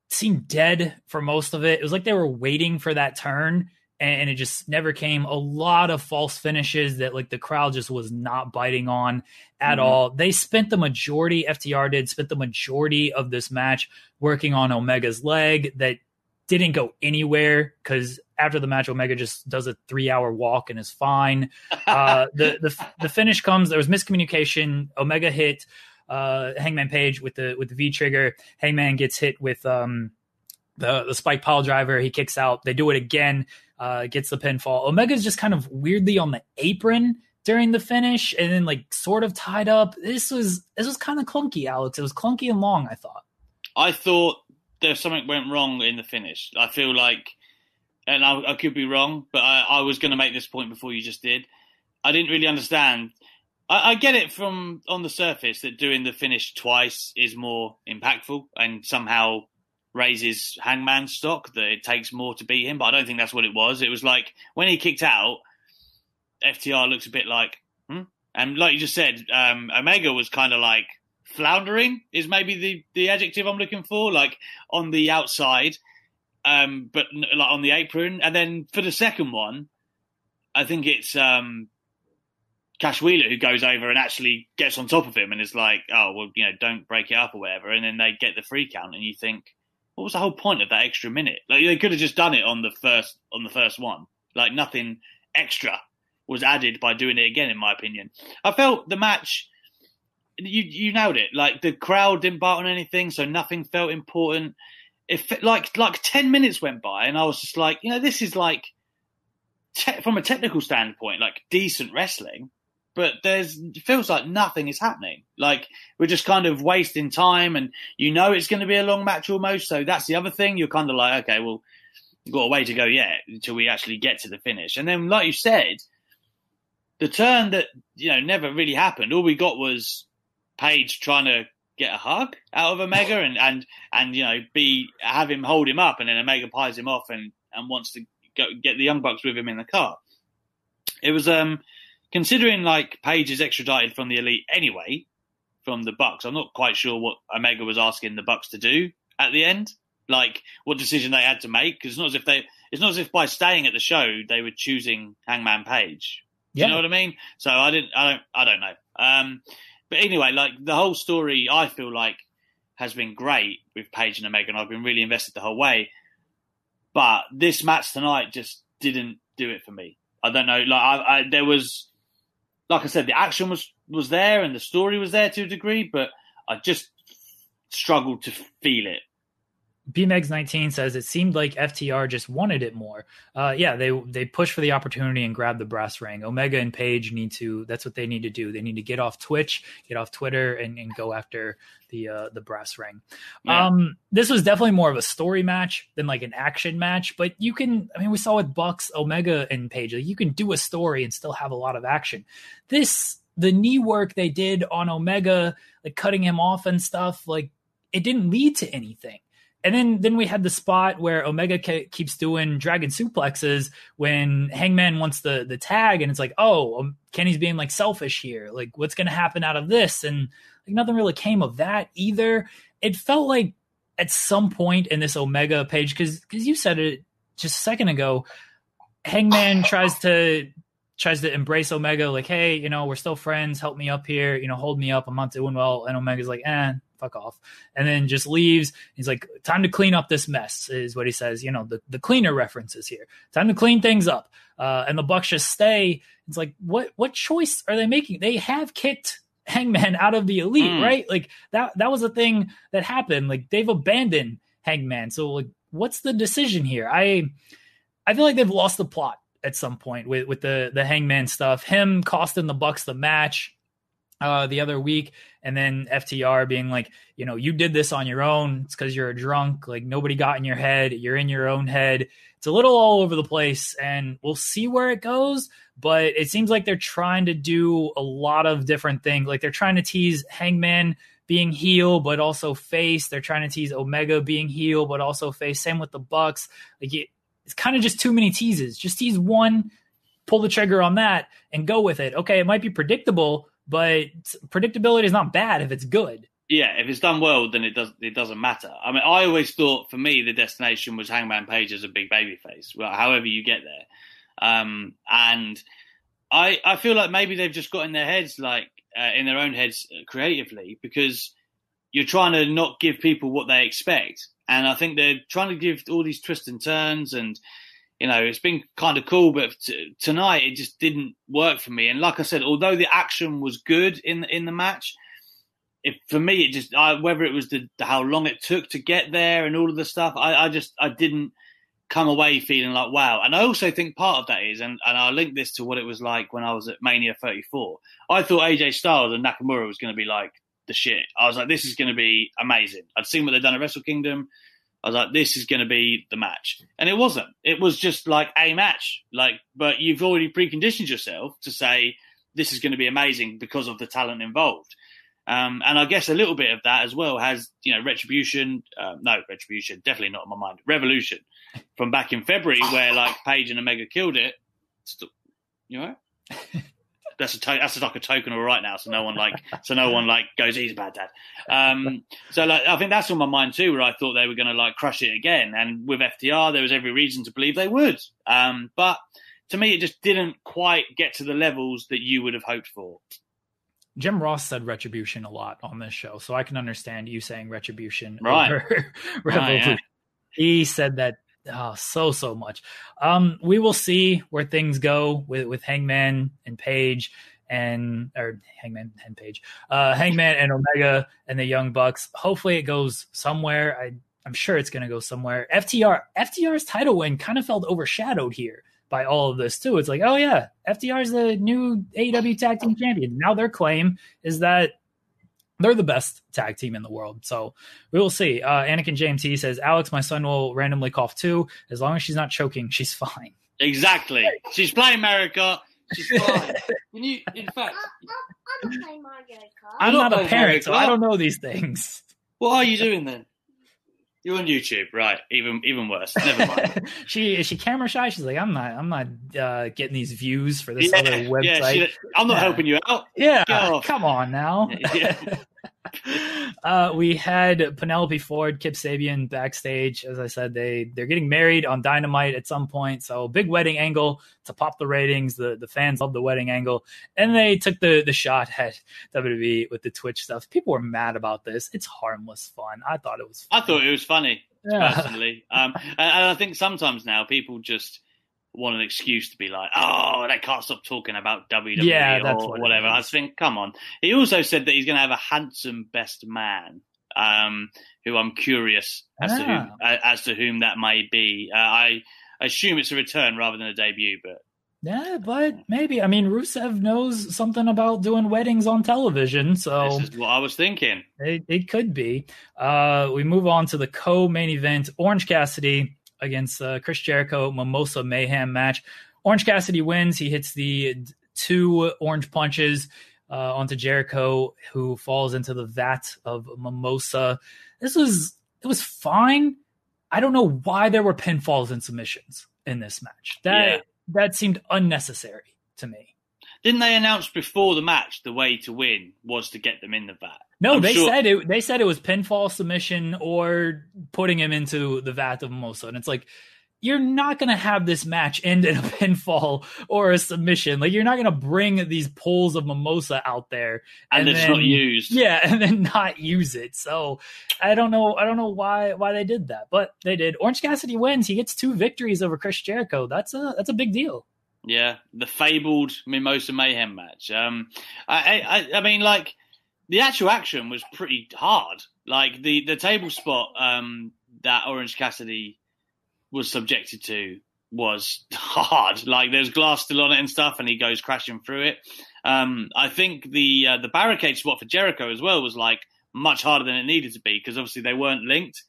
seemed dead for most of it. It was like they were waiting for that turn and it just never came. A lot of false finishes that like the crowd just was not biting on at mm-hmm. all. They spent the majority, FTR did spent the majority of this match working on Omega's leg that didn't go anywhere because after the match, Omega just does a three hour walk and is fine. Uh, the, the the finish comes. There was miscommunication. Omega hit uh, Hangman Page with the with the V trigger. Hangman gets hit with um, the the spike pile driver. He kicks out. They do it again. Uh, gets the pinfall. Omega's just kind of weirdly on the apron during the finish, and then like sort of tied up. This was this was kind of clunky, Alex. It was clunky and long. I thought. I thought there's something went wrong in the finish. I feel like, and I, I could be wrong, but I, I was going to make this point before you just did. I didn't really understand. I, I, get it from on the surface that doing the finish twice is more impactful and somehow raises Hangman stock. That it takes more to beat him, but I don't think that's what it was. It was like when he kicked out, FTR looks a bit like, hmm? and like you just said, um, Omega was kind of like floundering is maybe the the adjective I'm looking for, like on the outside, um, but like on the apron. And then for the second one, I think it's um, Cash Wheeler who goes over and actually gets on top of him and is like, "Oh well, you know, don't break it up or whatever." And then they get the free count, and you think, what was the whole point of that extra minute? Like they could have just done it on the first on the first one. Like nothing extra was added by doing it again, in my opinion. I felt the match you you nailed it. Like the crowd didn't bite on anything, so nothing felt important. If like like ten minutes went by, and I was just like, you know, this is like te- from a technical standpoint, like decent wrestling, but there's it feels like nothing is happening. Like we're just kind of wasting time, and you know it's going to be a long match almost. So that's the other thing. You're kind of like, okay, well, we've got a way to go yet until we actually get to the finish. And then, like you said, the turn that you know never really happened. All we got was Page trying to get a hug out of Omega and and and you know be have him hold him up, and then Omega pies him off and and wants to go, get the Young Bucks with him in the car. It was um considering like Page is extradited from the Elite anyway from the Bucks. I'm not quite sure what Omega was asking the Bucks to do at the end, like what decision they had to make. Because it's not as if they, it's not as if by staying at the show they were choosing Hangman Page. Yeah. you know what I mean? So I didn't, I don't, I don't know. Um, but anyway, like the whole story, I feel like has been great with Page and Omega, and I've been really invested the whole way. But this match tonight just didn't do it for me. I don't know. Like I, I there was, like I said, the action was was there and the story was there to a degree, but I just struggled to feel it. BMEX 19 says it seemed like FTR just wanted it more. Uh, yeah, they they push for the opportunity and grab the brass ring. Omega and Page need to. That's what they need to do. They need to get off Twitch, get off Twitter, and, and go after the uh, the brass ring. Yeah. Um, this was definitely more of a story match than like an action match. But you can, I mean, we saw with Bucks, Omega, and Page, like, you can do a story and still have a lot of action. This the knee work they did on Omega, like cutting him off and stuff, like it didn't lead to anything. And then then we had the spot where Omega ke- keeps doing dragon suplexes when Hangman wants the the tag, and it's like, oh, um, Kenny's being like selfish here. Like, what's going to happen out of this? And like nothing really came of that either. It felt like at some point in this Omega page, because because you said it just a second ago, Hangman *laughs* tries to tries to embrace Omega, like, hey, you know, we're still friends. Help me up here. You know, hold me up. I'm not doing well. And Omega's like, eh, fuck off. And then just leaves. He's like, time to clean up this mess, is what he says. You know, the, the cleaner references here. Time to clean things up. Uh, and the Bucks just stay. It's like, what what choice are they making? They have kicked Hangman out of the elite, Mm. right? Like that that was a thing that happened. Like they've abandoned Hangman. So like what's the decision here? I I feel like they've lost the plot at some point with with the the Hangman stuff. Him costing the Bucks the match uh the other week and then FTR being like, you know, you did this on your own. It's cuz you're a drunk. Like nobody got in your head. You're in your own head. It's a little all over the place and we'll see where it goes, but it seems like they're trying to do a lot of different things. Like they're trying to tease Hangman being heel but also face. They're trying to tease Omega being heel but also face. Same with the Bucks. Like it, it's kind of just too many teases. Just tease one, pull the trigger on that, and go with it. Okay, it might be predictable, but predictability is not bad if it's good. Yeah, if it's done well, then it does. It doesn't matter. I mean, I always thought for me the destination was Hangman Page as a big baby face. Well, however you get there, um, and I I feel like maybe they've just got in their heads, like uh, in their own heads, creatively, because you're trying to not give people what they expect, and I think they're trying to give all these twists and turns, and you know, it's been kind of cool, but t- tonight it just didn't work for me. And like I said, although the action was good in in the match for me it just I, whether it was the, how long it took to get there and all of the stuff I, I just I didn't come away feeling like wow. And I also think part of that is and, and I'll link this to what it was like when I was at Mania 34 I thought AJ Styles and Nakamura was going to be like the shit. I was like this is going to be amazing. I'd seen what they'd done at Wrestle Kingdom I was like this is going to be the match. And it wasn't. It was just like a match. Like but you've already preconditioned yourself to say this is going to be amazing because of the talent involved. Um, and I guess a little bit of that as well has, you know, Retribution, uh, no, Retribution, definitely not on my mind, Revolution from back in February where like Page and Omega killed it. You right? *laughs* That's a to- that's like a token all right now, so no one like so no one like goes he's a bad dad. Um, so like I think that's on my mind too, where I thought they were going to like crush it again, and with FTR there was every reason to believe they would. Um, but to me, it just didn't quite get to the levels that you would have hoped for. Jim Ross said retribution a lot on this show, so I can understand you saying retribution Right. over *laughs* yeah. He said that oh, so so much. Um, we will see where things go with with Hangman and Page and or Hangman and Page, uh, Hangman and Omega and the Young Bucks. Hopefully, it goes somewhere. I I'm sure it's going to go somewhere. FTR FTR's title win kind of felt overshadowed here by all of this too. It's like, oh yeah, FTR is the new AEW tag team champion. Now their claim is that they're the best tag team in the world. So we will see. Uh, Anakin James T says, Alex, my son will randomly cough too. As long as she's not choking, she's fine. Exactly. She's playing America. She's *laughs* fine. Can you, in fact, I'm You're not, not a playing parent, so I don't know these things. what are you doing then? You're on YouTube, right? Even even worse. Never mind. *laughs* she is she camera shy? She's like, I'm not, I'm not uh, getting these views for this yeah, other yeah, website. she- I'm not Yeah. helping you out. Yeah, come on now. Yeah. *laughs* *laughs* uh, we had Penelope Ford, Kip Sabian backstage. As I said, they they're getting married on Dynamite at some point, so big wedding angle to pop the ratings. The the fans love the wedding angle, and they took the the shot at WWE with the Twitch stuff. People were mad about this. It's harmless fun. I thought it was. I thought it was funny Yeah. personally, um, *laughs* and, and I think sometimes now people just want an excuse to be like, "Oh, they can't stop talking about WWE Yeah, or what whatever." I think, come on. He also said that he's going to have a handsome best man, um, who I'm curious as to Ah. who, uh, as to whom that may be. Uh, I assume it's a return rather than a debut, but Yeah, but maybe. I mean, Rusev knows something about doing weddings on television, so this is what I was thinking. It, it could be. Uh, we move on to the co-main event: Orange Cassidy against uh, Chris Jericho Mimosa Mayhem match. Orange Cassidy wins. He hits the two orange punches uh, onto Jericho, who falls into the vat of Mimosa. This was it was fine. I don't know why there were pinfalls and submissions in this match. That Yeah. that seemed unnecessary to me. Didn't they announce before the match the way to win was to get them in the vat? No, I'm they sure- said it. They said it was pinfall submission or putting him into the vat of mimosa, and it's like you're not going to have this match end in a *laughs* pinfall or a submission. Like you're not going to bring these pulls of mimosa out there and, it's then- not used. Yeah, *laughs* and then not use it. So I don't know. I don't know why why they did that, but they did. Orange Cassidy wins. He gets two victories over Chris Jericho. That's a that's a big deal. Yeah, the fabled Mimosa Mayhem match. Um, I, I, I mean, like the actual action was pretty hard. Like the the table spot um, that Orange Cassidy was subjected to was *laughs* hard. Like there's glass still on it and stuff, and he goes crashing through it. Um, I think the uh, the barricade spot for Jericho as well was like much harder than it needed to be because obviously they weren't linked.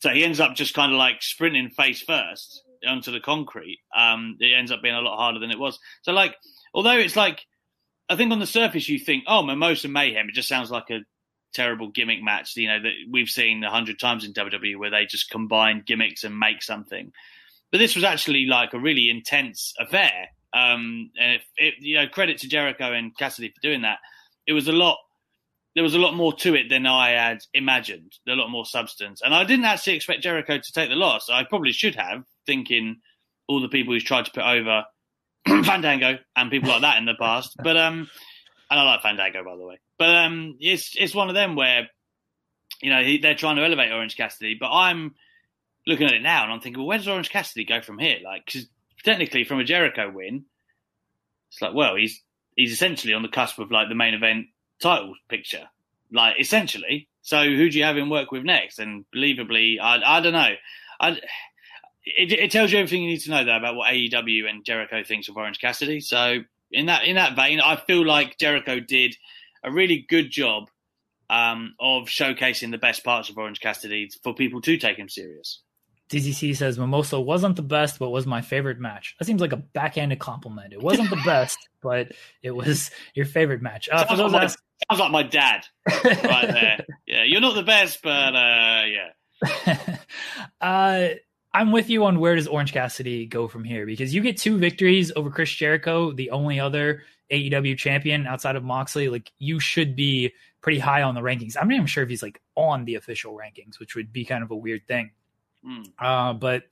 So he ends up just kind of like sprinting face first onto the concrete. Um, it ends up being a lot harder than it was. So like, although it's like, I think on the surface you think, oh, Mimosa Mayhem, it just sounds like a terrible gimmick match. You know that we've seen a hundred times in WWE where they just combine gimmicks and make something. But this was actually like a really intense affair. Um, and it, you know, credit to Jericho and Cassidy for doing that. It was a lot there was a lot more to it than I had imagined, a lot more substance. And I didn't actually expect Jericho to take the loss. I probably should have, thinking all the people he's tried to put over *clears throat* Fandango and people like that in the past. But um and I like Fandango by the way. But um it's it's one of them where you know, he, they're trying to elevate Orange Cassidy, but I'm looking at it now and I'm thinking, well, where does Orange Cassidy go from here? Like, because technically, from a Jericho win, it's like, well, he's he's essentially on the cusp of like the main event title picture, like essentially. So who do you have him work with next? And believably, I I don't know. I, it, it tells you everything you need to know though about what AEW and Jericho thinks of Orange Cassidy. So in that in that vein, I feel like Jericho did a really good job um, of showcasing the best parts of Orange Cassidy for people to take him serious. Dizzy C says Mimosa wasn't the best, but was my favorite match. That seems like a backhanded compliment. It wasn't the *laughs* best, but it was your favorite match. Uh, for Sounds those like, ask- my, sounds like my dad right there. *laughs* Yeah, you're not the best, but uh, yeah. *laughs* uh, I'm with you on where does Orange Cassidy go from here because you get two victories over Chris Jericho, the only other AEW champion outside of Moxley. Like you should be pretty high on the rankings. I'm not even sure if he's like on the official rankings, which would be kind of a weird thing. Mm. Uh, but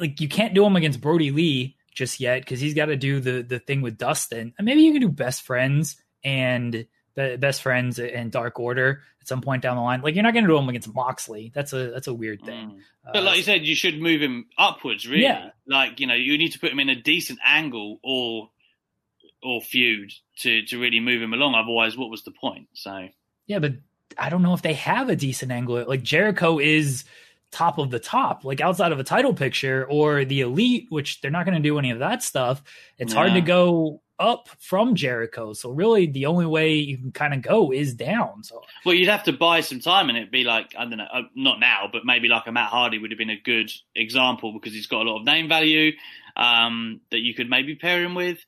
like you can't do him against Brodie Lee just yet because he's got to do the the thing with Dustin. And maybe you can do best friends and best friends and Dark Order at some point down the line. Like you're not going to do him against Moxley. That's a that's a weird thing. Mm. But like you said, you should move him upwards, really. Yeah. Like you know, you need to put him in a decent angle or or feud to to really move him along. Otherwise, what was the point? So Yeah, but I don't know if they have a decent angle. Like Jericho is top of the top, like outside of a title picture or the elite, which they're not going to do any of that stuff. It's yeah. hard to go up from Jericho. So really, the only way you can kind of go is down. So well, you'd have to buy some time, and it'd be like I don't know, uh, not now, but maybe like a Matt Hardy would have been a good example because he's got a lot of name value um, that you could maybe pair him with.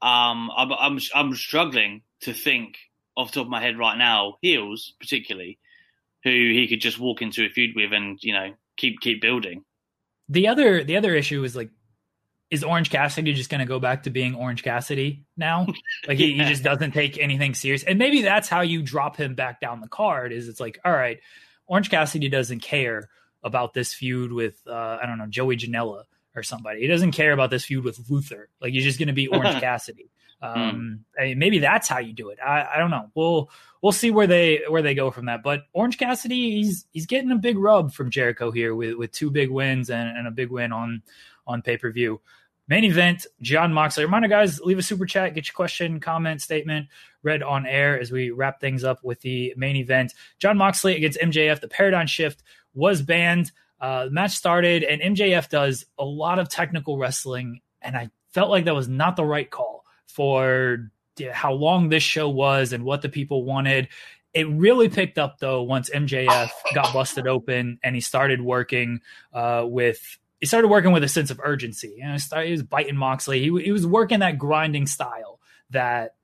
Um, I'm, I'm I'm struggling to think off the top of my head right now, heels particularly, who he could just walk into a feud with and you know keep keep building. The other the other issue is like is Orange Cassidy just going to go back to being Orange Cassidy now? *laughs* Like he, yeah. he, just doesn't take anything serious, and maybe that's how you drop him back down the card. Is it's like, all right, Orange Cassidy doesn't care about this feud with uh, I don't know Joey Janela or somebody. He doesn't care about this feud with Luther. Like he's just going to be Orange *laughs* Cassidy. Um, mm. I mean, maybe that's how you do it. I, I don't know. We'll we'll see where they where they go from that. But Orange Cassidy, he's he's getting a big rub from Jericho here with with two big wins and, and a big win on on pay per view. Main event, Jon Moxley. Reminder, guys, leave a super chat, get your question, comment, statement read on air as we wrap things up with the main event. Jon Moxley against MJF. The paradigm shift was banned. Uh, the match started, and MJF does a lot of technical wrestling, and I felt like that was not the right call for how long this show was and what the people wanted. It really picked up though once MJF got busted open and he started working uh, with he started working with a sense of urgency. You know, started, he was biting Moxley. He, he was working that grinding style that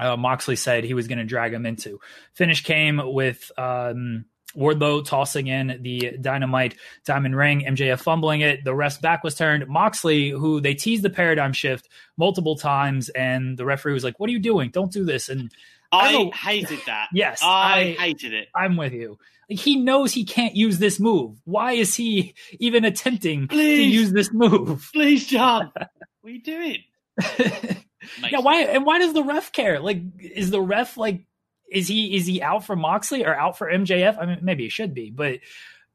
uh, Moxley said he was going to drag him into. Finish came with um, Wardlow tossing in the dynamite diamond ring, MJF fumbling it. The ref's back was turned. Moxley, who they teased the paradigm shift multiple times, and the referee was like, "What are you doing? Don't do this." And I, I hated that. yes, I, I hated it. I'm with you. He knows he can't use this move. Why is he even attempting please, to use this move? *laughs* Please, Jon. what are you doing? yeah, why and why does the ref care? Like, is the ref like is he is he out for Moxley or out for MJF? I mean, maybe he should be, but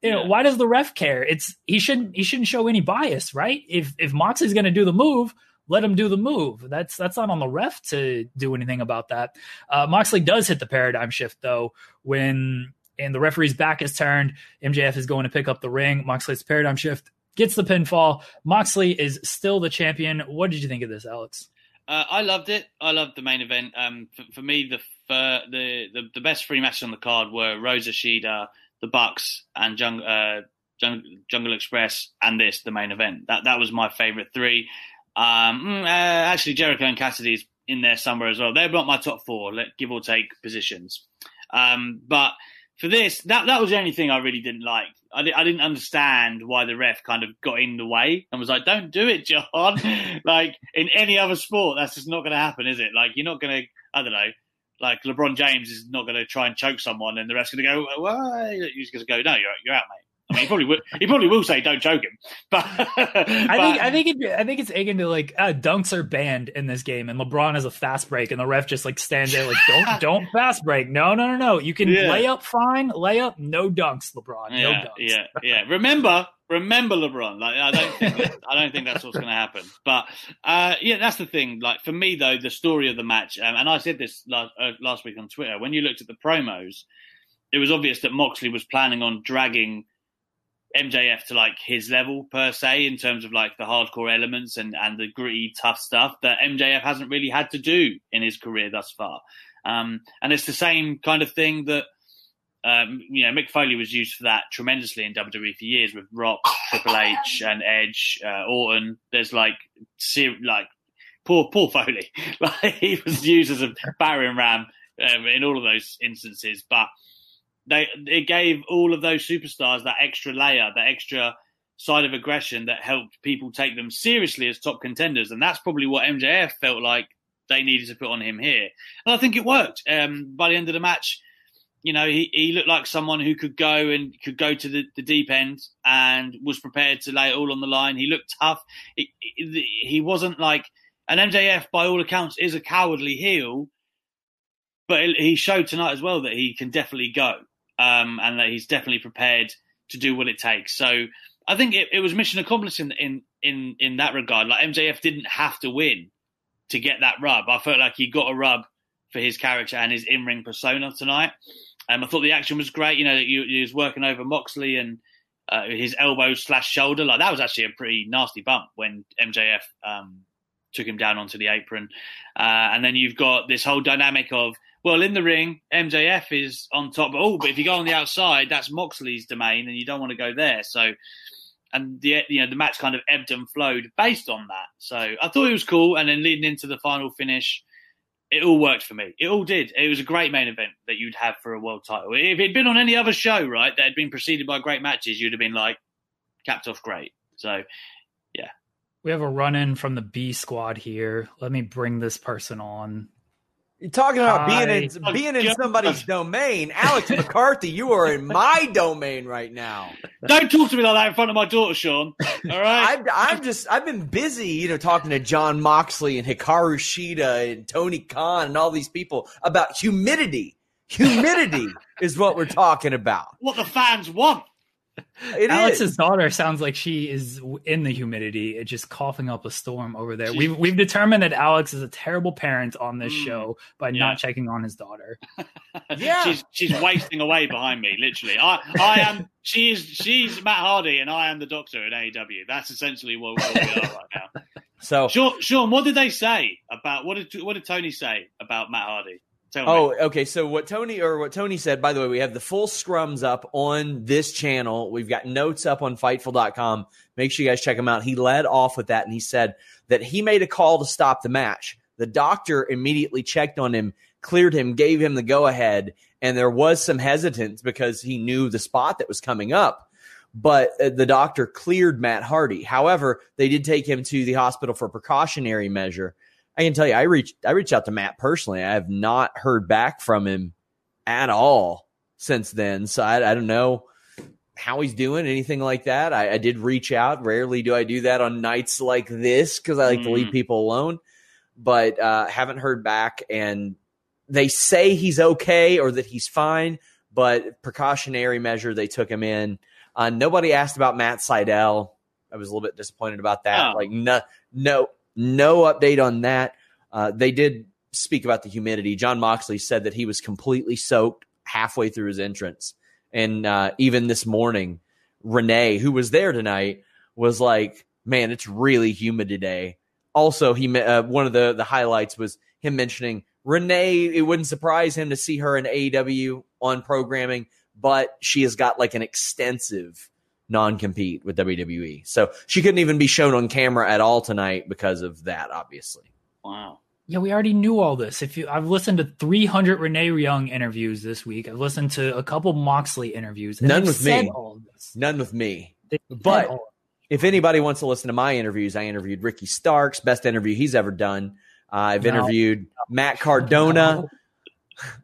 you know, yeah. why does the ref care? It's he shouldn't he shouldn't show any bias, right? If if Moxley's going to do the move, let him do the move. That's that's not on the ref to do anything about that. Uh, Moxley does hit the paradigm shift though when and the referee's back is turned. MJF is going to pick up the ring. Moxley's paradigm shift gets the pinfall. Moxley is still the champion. What did you think of this, Alex? Uh, I loved it. I loved the main event. Um, for, for, me, the, the, the the best three matches on the card were Rosa Shida, the Bucks, and Jung, uh, Jung, Jungle Express, and this the main event. That that was my favorite three. Um, mm, uh, actually, Jericho and Cassidy's in there somewhere as well. They're not my top four, give or take positions. Um, but for this, that that was the only thing I really didn't like. I, I didn't understand why the ref kind of got in the way and was like, "Don't do it, John." *laughs* like in any other sport, that's just not going to happen, is it? Like you're not going to, I don't know, like LeBron James is not going to try and choke someone, and the ref's going to go, "Well," he's going to go, "No, you're you're out, mate." I mean, he probably will, he probably will say, "Don't choke him," but, *laughs* but I think I think it, I think it's again to like uh, dunks are banned in this game, and LeBron has a fast break, and the ref just like stands there like, "Don't *laughs* don't fast break, no no no no, you can yeah. lay up fine, lay up, no dunks, LeBron, yeah, no dunks." Yeah, *laughs* yeah. Remember, remember LeBron. Like I don't think that, I don't think that's what's going to happen. But uh, yeah, that's the thing. Like for me though, the story of the match, um, and I said this last uh, last week on Twitter. When you looked at the promos, it was obvious that Moxley was planning on dragging MJF to like his level per se in terms of like the hardcore elements and and the gritty tough stuff that MJF hasn't really had to do in his career thus far. Um, and it's the same kind of thing that um, you know Mick Foley was used for that tremendously in WWE for years with Rock, Triple H, and Edge, uh, Orton. There's like ser- like poor poor Foley, *laughs* like he was used as a battering ram um, in all of those instances, but they it gave all of those superstars that extra layer, that extra side of aggression that helped people take them seriously as top contenders, and that's probably what MJF felt like they needed to put on him here, and I think it worked. Um, by the end of the match, you know, he, he looked like someone who could go and could go to the, the deep end and was prepared to lay it all on the line. He looked tough. He, he wasn't like an MJF, by all accounts, is a cowardly heel, but he showed tonight as well that he can definitely go um, and that he's definitely prepared to do what it takes. So I think it, it was mission accomplished in, in in in that regard. Like MJF didn't have to win to get that rub. I felt like he got a rub for his character and his in ring persona tonight. Um, I thought the action was great. You know, he, he was working over Moxley and uh, his elbow slash shoulder. Like that was actually a pretty nasty bump when MJF um, took him down onto the apron. Uh, and then you've got this whole dynamic of well, in the ring, MJF is on top. Oh, but if you go on the outside, that's Moxley's domain, and you don't want to go there. So, and the you know the match kind of ebbed and flowed based on that. So I thought it was cool, and then leading into the final finish, it all worked for me. It all did. It was a great main event that you'd have for a world title. If it'd been on any other show, right, that had been preceded by great matches, you'd have been like capped off great. So, yeah. We have a run in from the B squad here. Let me bring this person on. You're talking about Hi. being in being in somebody's *laughs* domain. Alex McCarthy, you are in my domain right now. Don't talk to me like that in front of my daughter, Sean. All right. *laughs* I've, I've just I've been busy, you know, talking to Jon Moxley and Hikaru Shida and Tony Khan and all these people about humidity. Humidity *laughs* is what we're talking about. what the fans want. It Alex's is. daughter sounds like she is in the humidity, it just coughing up a storm over there. We've we've determined that Alex is a terrible parent on this Mm. show by Yeah. not checking on his daughter. *laughs* Yeah. she's she's wasting away behind me. Literally, I I am. She is. She's Matt Hardy, and I am the Doctor at AEW. That's essentially what, what we are right now. *laughs* So Sean, Sean, what did they say about what did what did Tony say about Matt Hardy? Me. Oh, okay. So what Tony or what Tony said, by the way, we have the full scrums up on this channel. We've got notes up on fightful.com. Make sure you guys check him out. He led off with that and he said that he made a call to stop the match. The doctor immediately checked on him, cleared him, gave him the go ahead, and there was some hesitance because he knew the spot that was coming up. But uh, the doctor cleared Matt Hardy. However, they did take him to the hospital for precautionary measure. I can tell you, I reached I reached out to Matt personally. I have not heard back from him at all since then. So I, I don't know how he's doing, anything like that. I, I did reach out. Rarely do I do that on nights like this because I like to leave Mm. people alone. But uh, haven't heard back, and they say he's okay or that he's fine. But precautionary measure, they took him in. Uh, nobody asked about Matt Sydal. I was a little bit disappointed about that. Oh. Like no, no, no update on that. Uh, they did speak about the humidity. Jon Moxley said that he was completely soaked halfway through his entrance, and uh, even this morning, Renee, who was there tonight, was like, "Man, it's really humid today." Also, he uh, one of the the highlights was him mentioning Renee. It wouldn't surprise him to see her in AEW on programming, but she has got like an extensive non compete with WWE, so she couldn't even be shown on camera at all tonight because of that. Obviously, wow. Yeah, we already knew all this. If you, I've listened to 300 Renee Young interviews this week. I've listened to a couple Moxley interviews. and None with said me. All of this. none with me. They've said But- If anybody wants to listen to my interviews, I interviewed Ricky Starks, best interview he's ever done. Uh, I've No. interviewed Matt it. Cardona.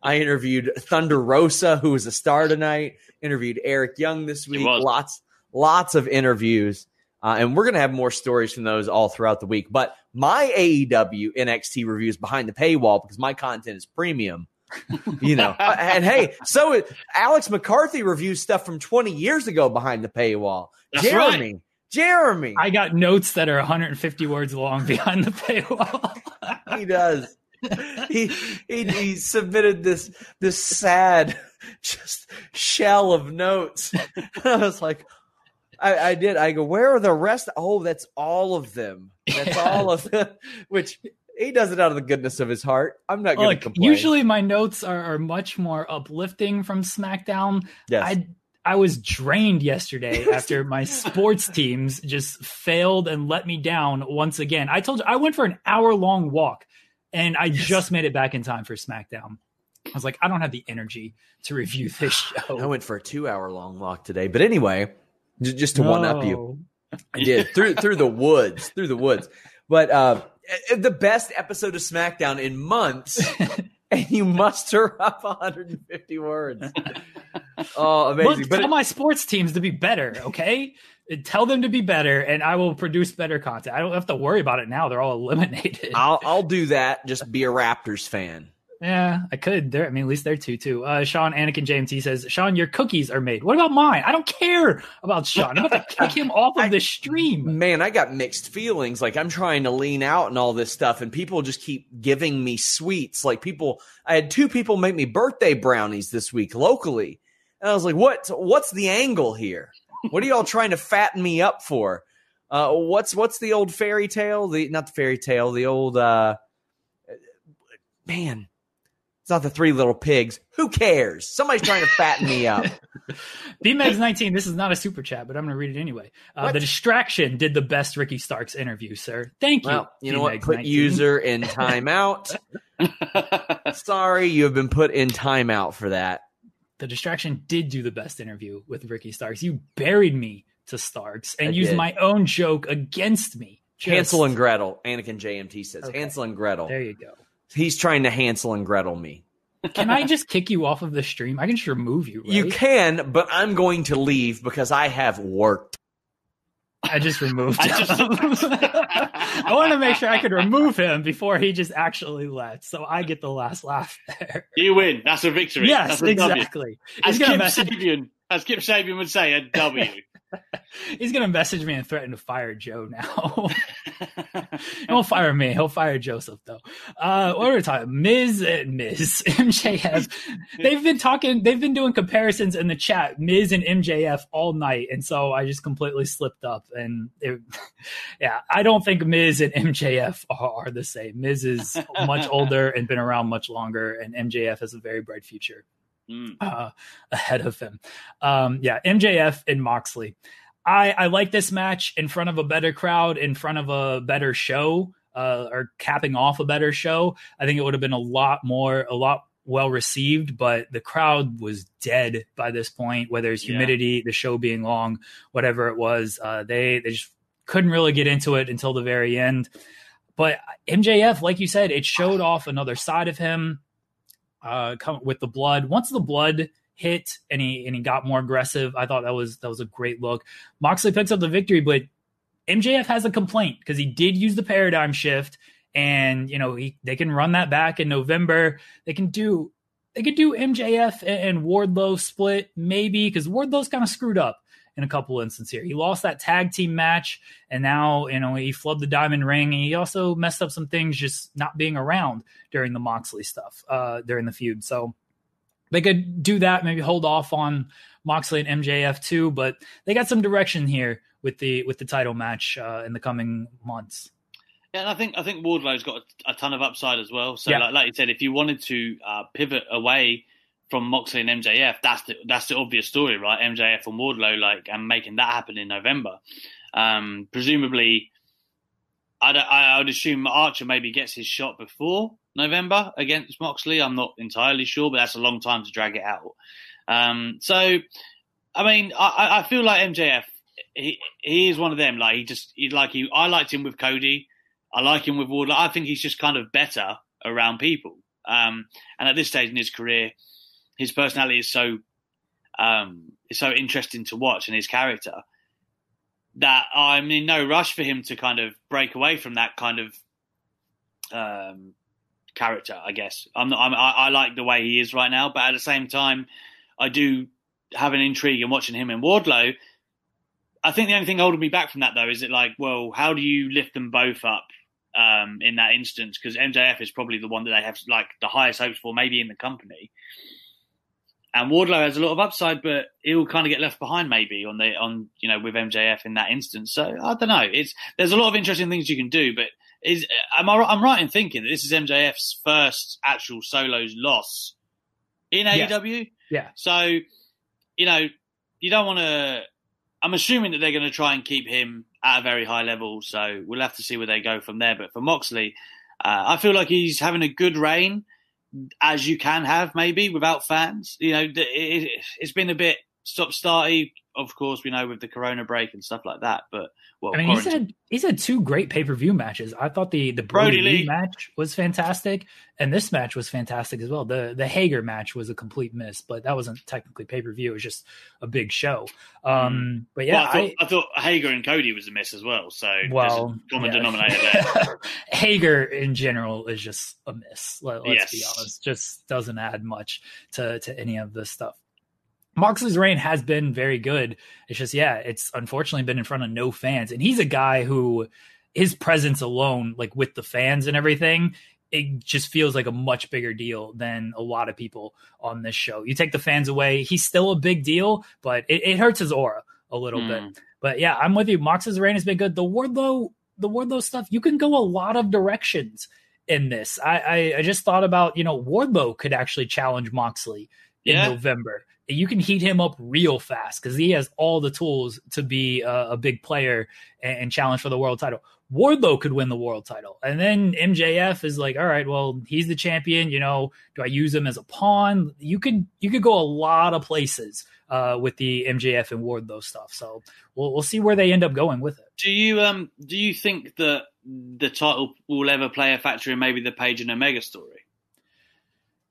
I interviewed Thunder Rosa, who was a star tonight. Interviewed Eric Young this week. Lots, lots of interviews, uh, and we're gonna have more stories from those all throughout the week. But my AEW NXT reviews behind the paywall because my content is premium. *laughs* you know, *laughs* and hey, so Alex McCarthy reviews stuff from 20 years ago behind the paywall. That's Jeremy, Jeremy, I got notes that are 150 words long *laughs* behind the paywall. he does. he, he he submitted this this sad just shell of notes. I was like, I, I did. I go, where are the rest? Oh, that's all of them. That's all of them. *laughs* Which he does it out of the goodness of his heart. I'm not going to complain. usually my notes are, are much more uplifting from SmackDown. yes. I I was drained yesterday *laughs* after my sports teams just failed and let me down once again. I told you I went for an hour long walk and I just made it back in time for SmackDown. I was like, I don't have the energy to review this *sighs* show. I went for a two hour long walk today. But anyway, just to one up you. No. I did through through the woods, through the woods. But uh, eh, the best episode of SmackDown in months, *laughs* and you muster up 150 words. Oh, amazing! Look, But tell it- my sports teams to be better, okay? Tell them to be better, and I will produce better content. I don't have to worry about it now; they're all *laughs* eliminated. I'll I'll do that. Just be a Raptors fan. Yeah, I could. There, I mean, at least they're two too. Uh, Sean Anakin JMT says, "Sean, your cookies are made. What about mine? I don't care about Sean. I'm about to kick him off of *laughs* the stream." Man, I got mixed feelings. Like I'm trying to lean out and all this stuff, and people just keep giving me sweets. Like people, I had two people make me birthday brownies this week locally, and I was like, "What? What's the angle here?" what are y'all trying to fatten me up for? Uh, what's what's the old fairy tale? The not the fairy tale. The old uh, man. It's not the three little pigs. Who cares? Somebody's trying to fatten me up. *laughs* BMEG's 19, this is not a super chat, but I'm going to read it anyway. Uh, the Distraction did the best Ricky Starks interview, sir. Thank you. Well, you know what? Put 19. user in timeout. *laughs* Sorry, you have been put in timeout for that. The Distraction did do the best interview with Ricky Starks. You buried me to Starks and I used did. my own joke against me. Just... Hansel and Gretel. Anakin JMT says okay. Hansel and Gretel. There you go. He's trying to Hansel and Gretel me. Can I just kick you off of the stream? I can just remove you. Right? You can, but I'm going to leave because I have worked. I just removed him. *laughs* I, just... *laughs* I want to make sure I could remove him before he just actually lets. So I get the last laugh there. You win. That's a victory. Yes, a exactly. As Kip, message... Sabian, as Kip Sabian would say, a W. *laughs* He's gonna message me and threaten to fire Joe now. *laughs* *laughs* he won't fire me. He'll fire Joseph though. Uh, what are we talking? Miz and Miz MJF. They've been talking. They've been doing comparisons in the chat. Miz and MJF all night, and so I just completely slipped up. And it, yeah, I don't think Miz and MJF are, are the same. Miz is much older and been around much longer, and MJF has a very bright future. Mm. Uh, *laughs* ahead of him. Um, yeah, MJF and Moxley. I, I like this match in front of a better crowd, in front of a better show, uh, or capping off a better show. I think it would have been a lot more, a lot well received, but the crowd was dead by this point. Whether it's humidity, yeah. the show being long, whatever it was, uh, they they just couldn't really get into it until the very end. But MJF, like you said, it showed off another side of him uh, come with the blood. Once the blood hit and he and he got more aggressive, I thought that was that was a great look. Moxley picks up the victory, but MJF has a complaint because he did use the paradigm shift, and you know he they can run that back in November. They can do they could do MJF and, and Wardlow split maybe because Wardlow's kind of screwed up in a couple instances here. He lost that tag team match, and now you know he flubbed the diamond ring, and he also messed up some things just not being around during the Moxley stuff uh, during the feud. So they could do that, maybe hold off on Moxley and MJF too, but they got some direction here with the with the title match uh, in the coming months. Yeah, and I think I think Wardlow's got a, a ton of upside as well. So, yeah. like, like, you said, if you wanted to uh, pivot away from Moxley and MJF, that's the that's the obvious story, right? MJF and Wardlow, like, and making that happen in November. Um, presumably, I'd, I would assume Archer maybe gets his shot before November against Moxley. I'm not entirely sure, but that's a long time to drag it out. Um, so, I mean, I, I feel like MJF, he he is one of them. Like he just he, like he, I liked him with Cody. I like him with Wardlow. I think he's just kind of better around people. Um, and at this stage in his career, his personality is so um, is so interesting to watch and his character that I'm in no rush for him to kind of break away from that kind of um, character. I guess I'm not. I'm, I, I like the way he is right now, but at the same time, I do have an intrigue in watching him in Wardlow. I think the only thing holding me back from that though is it like, well, how do you lift them both up um, in that instance? Because MJF is probably the one that they have like the highest hopes for, maybe in the company. And Wardlow has a lot of upside, but he'll kind of get left behind maybe on the on you know with MJF in that instance. So I don't know. It's there's a lot of interesting things you can do, but is am I I'm right in thinking that this is MJF's first actual solos loss in yes. AEW? Yeah. So you know you don't want to. I'm assuming that they're going to try and keep him at a very high level. So we'll have to see where they go from there. But for Moxley, uh, I feel like he's having a good reign as you can have maybe without fans. You know, it, has been a bit stop starty. Of course, we know with the Corona break and stuff like that. But well, I mean, he's had he's had two great pay per view matches. I thought the the Brodie, Lee match was fantastic, and this match was fantastic as well. the The Hager match was a complete miss, but that wasn't technically pay per view. It was just a big show. Um, mm. But yeah, well, I, thought, I, I, thought, Hager and Cody was a miss as well. So well, common yeah. denominator there. *laughs* Hager in general is just a miss. Let, us yes. be honest, just doesn't add much to to any of this stuff. Moxley's reign has been very good. It's just, yeah, it's unfortunately been in front of no fans. And he's a guy who his presence alone, like with the fans and everything, it just feels like a much bigger deal than a lot of people on this show. You take the fans away, he's still a big deal, but it, it hurts his aura a little mm. bit. Hmm. But yeah, I'm with you. Mox's reign has been good. The Wardlow, the Wardlow stuff, you can go a lot of directions in this. I, I, I just thought about, you know, Wardlow could actually challenge Moxley in yeah. November. You can heat him up real fast because he has all the tools to be a, a big player and, and, challenge for the world title. Wardlow could win the world title. And then MJF is like, all right, well, he's the champion. You know, do I use him as a pawn? You could you could go a lot of places uh, with the MJF and Wardlow stuff. So we'll we'll see where they end up going with it. Do you um do you think that the title will ever play a factor in maybe the Page and Omega story?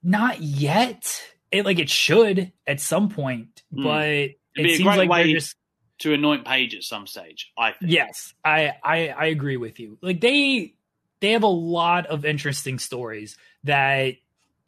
Not yet. It like it should at some point, mm. but it seems like they're just to anoint Page at some stage. I think. yes, I, I I agree with you. Like they they have a lot of interesting stories that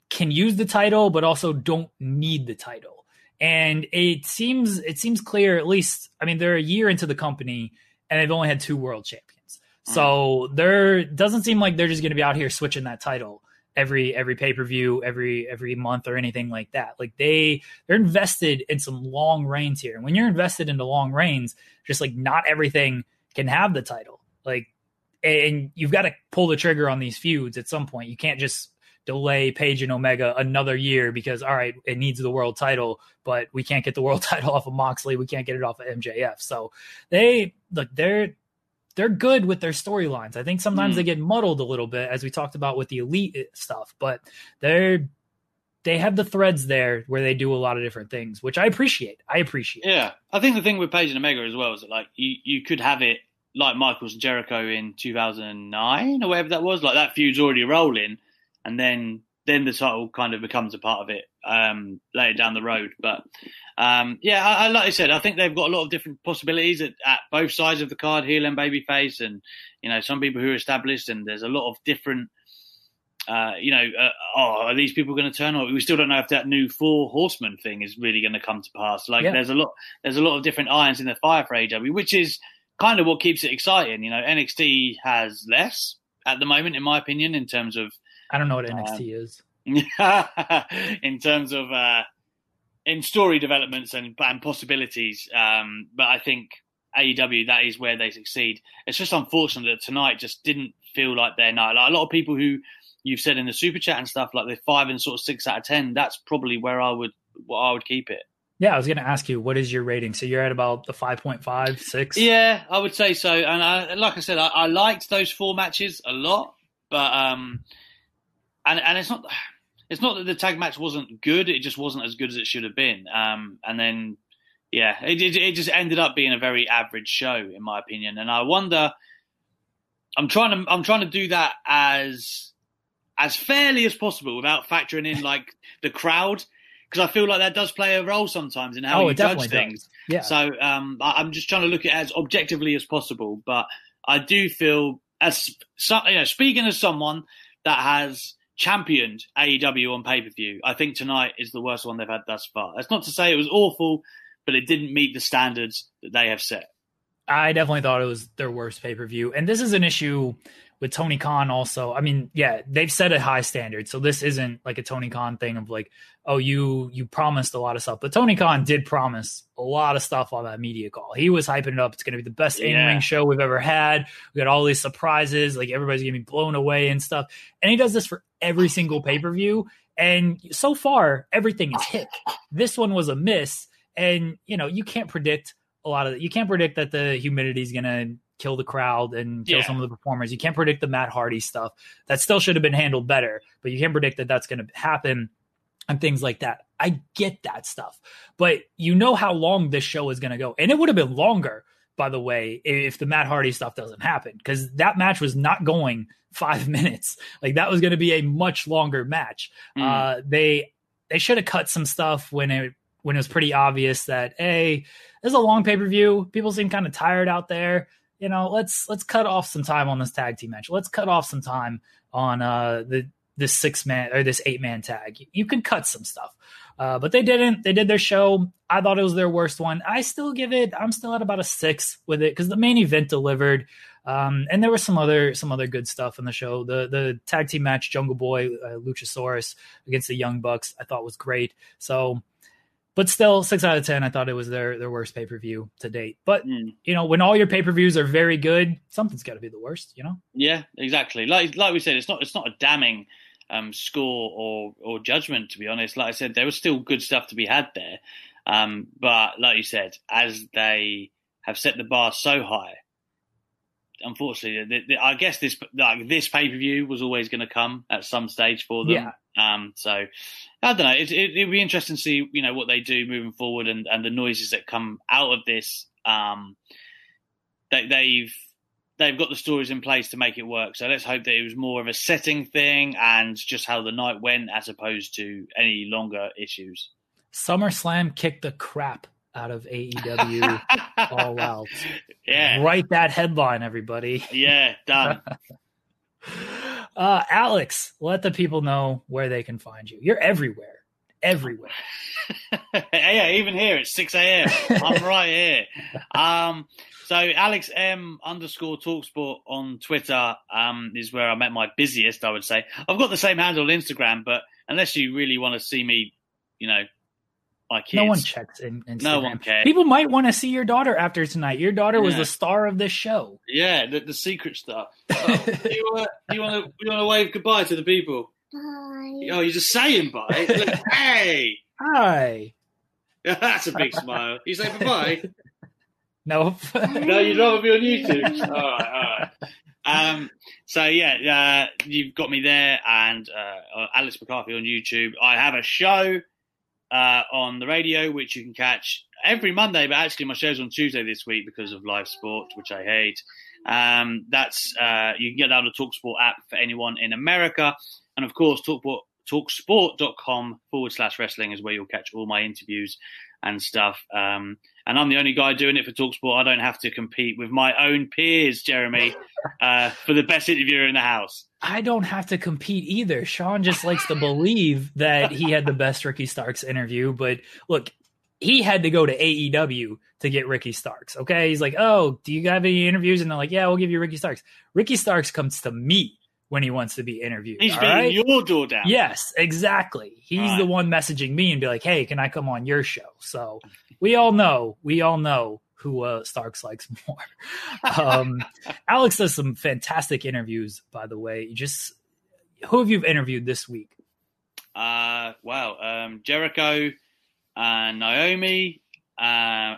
can use the title, but also don't need the title. And it seems it seems clear, at least. I mean, they're a year into the company, and they've only had two world champions. Mm. So there doesn't seem like they're just going to be out here switching that title every every pay per view, every every month or anything like that. Like they they're invested in some long reigns here, and when you're invested into long reigns, just like not everything can have the title. Like, and you've got to pull the trigger on these feuds at some point. You can't just delay Page and Omega another year because all right, it needs the world title, but we can't get the world *laughs* title off of Moxley, we can't get it off of MJF. So they look they're they're good with their storylines. I think sometimes mm. they get muddled a little bit, as we talked about with the elite stuff, but they're they have the threads there where they do a lot of different things, which I appreciate. I appreciate. Yeah, I think the thing with Page and Omega as well is that like you you could have it like Michaels and Jericho in 2009 or whatever that was. Like that feud's already rolling, and then then the title kind of becomes a part of it um, later down the road. But um, yeah, I, I, like I said, I think they've got a lot of different possibilities at, at both sides of the card, heel and babyface, and you know some people who are established, and there's a lot of different. Uh, you know, uh, oh, are these people going to turn? Or we still don't know if that new four horseman thing is really going to come to pass. Like, yeah. there's a lot, there's a lot of different irons in the fire for AEW, which is kind of what keeps it exciting. You know, NXT has less at the moment, in my opinion, in terms of I don't know what NXT um, is. *laughs* in terms of uh, in story developments and, and possibilities, um, but I think AEW that is where they succeed. It's just unfortunate that tonight just didn't feel like their night. Like a lot of people who you've said in the super chat and stuff, like the five and sort of six out of ten. That's probably where I would what I would keep it. Yeah, I was going to ask you, what is your rating? So you're at about the 5.5, 6? Yeah, I would say so. And I, like I said, I, I liked those four matches a lot, but um, and and it's not *sighs* it's not that the tag match wasn't good; it just wasn't as good as it should have been. Um, and then yeah, it, it, it just ended up being a very average show, in my opinion. And I wonder, I'm trying to I'm trying to do that as as fairly as possible without factoring in like the crowd because I feel like that does play a role sometimes in how oh, you judge things. Does. Yeah. So um, I, am just trying to look at it as objectively as possible, but I do feel as you know, speaking as someone that has championed AEW on pay per view. I think tonight is the worst one they've had thus far. That's not to say it was awful, but it didn't meet the standards that they have set. I definitely thought it was their worst pay per view. And this is an issue with Tony Khan also. I mean, yeah, they've set a high standard. So this isn't like a Tony Khan thing of like, oh, you you promised a lot of stuff. But Tony Khan did promise a lot of stuff on that media call. He was hyping it up. It's gonna be the best in ring show we've ever had. We got all these surprises, like everybody's gonna be blown away and stuff. And he does this for every single pay-per-view. And so far, everything is hit. This one was a miss. And you know, you can't predict a lot of you can't predict that the humidity is gonna kill the crowd and kill yeah. some of the performers. You can't predict the Matt Hardy stuff. That still should have been handled better, but you can't predict that that's going to happen and things like that. I get that stuff, but you know how long this show is going to go. And it would have been longer, by the way, if the Matt Hardy stuff doesn't happen, because that match was not going *laughs* five minutes. Like that was going to be a much longer match. Mm. Uh, they, they should have cut some stuff when it, when it was pretty obvious that, hey, this is a long pay per view. People seem kind of tired out there you know, let's let's cut off some time on this tag team match. Let's cut off some time on uh the this six man or this eight man tag. You can cut some stuff. Uh, but they didn't. They did their show. I thought it was their worst one. I still give it. I'm still at about a six with it because the main event delivered, um, and there was some other some other good stuff in the show. The the tag team match, Jungle Boy, uh, Luchasaurus against the Young Bucks, I thought was great. So but still, six out of ten. I thought it was their their worst pay per view to date. But Mm. you know, when all your pay per views are very good, something's got to be the worst. You know. Yeah, exactly. Like like we said, it's not it's not a damning um, score or or judgment. To be honest, like I said, there was still good stuff to be had there. Um, but like you said, as they have set the bar so high, unfortunately, the, the, I guess this like this pay per view was always going to come at some stage for them. Yeah. Um, so I don't know. It, it, it'd be interesting to see you know what they do moving forward and, and the noises that come out of this. Um, they, they've they've got the stories in place to make it work. So let's hope that it was more of a setting thing and just how the night went, as opposed to any longer issues. SummerSlam kicked the crap out of AEW all *laughs* out. Yeah, Write that headline, everybody. yeah, done. *laughs* Uh, Alex, let the people know where they can find you. You're everywhere, everywhere. *laughs* yeah, even here it's six a.m. I'm right here. Um, so Alex M underscore Talksport on Twitter um, is where I'm at my busiest. I would say I've got the same handle on Instagram, but unless you really want to see me, you know, my kids, No one checks in Instagram. No one cares. People might want to see your daughter after tonight. Your daughter was the star of this show. Yeah, the, the secret stuff. Oh, do you want to you want to you want to wave goodbye to the people? Bye. Oh, you're just saying bye. Look, hey, Hi. *laughs* that's a big smile. You say bye. *laughs* Nope. No, you'd rather be on YouTube. all right, all right. Um, so yeah, uh, you've got me there, and uh, Alex McCarthy on YouTube. I have a show uh, on the radio which you can catch every Monday, but actually my show's on Tuesday this week because of live sport, which I hate. Um, that's uh, you can get that on the Talksport app for anyone in America, and of course, Talksport, Talksport.com forward slash wrestling is where you'll catch all my interviews and stuff. Um, and I'm the only guy doing it for Talksport. I don't have to compete with my own peers, Jeremy, *laughs* uh, for the best interviewer in the house. I don't have to compete either. Sean just likes to believe that he had the best Ricky Starks interview, but look, he had to go to AEW to get Ricky Starks. Okay, he's like, "Oh, do you have any interviews?" And they're like, "Yeah, we'll give you Ricky Starks." Ricky Starks comes to me when he wants to be interviewed. He's all beating right? your door down. Yes, exactly. He's Right. the one messaging me and be like, "Hey, can I come on your show?" So we all know, we all know who uh, Starks likes *laughs* more. Um, Alex does some fantastic interviews, by the way. Just who have you interviewed this week? Uh, wow. Um, Jericho and Naomi. Uh,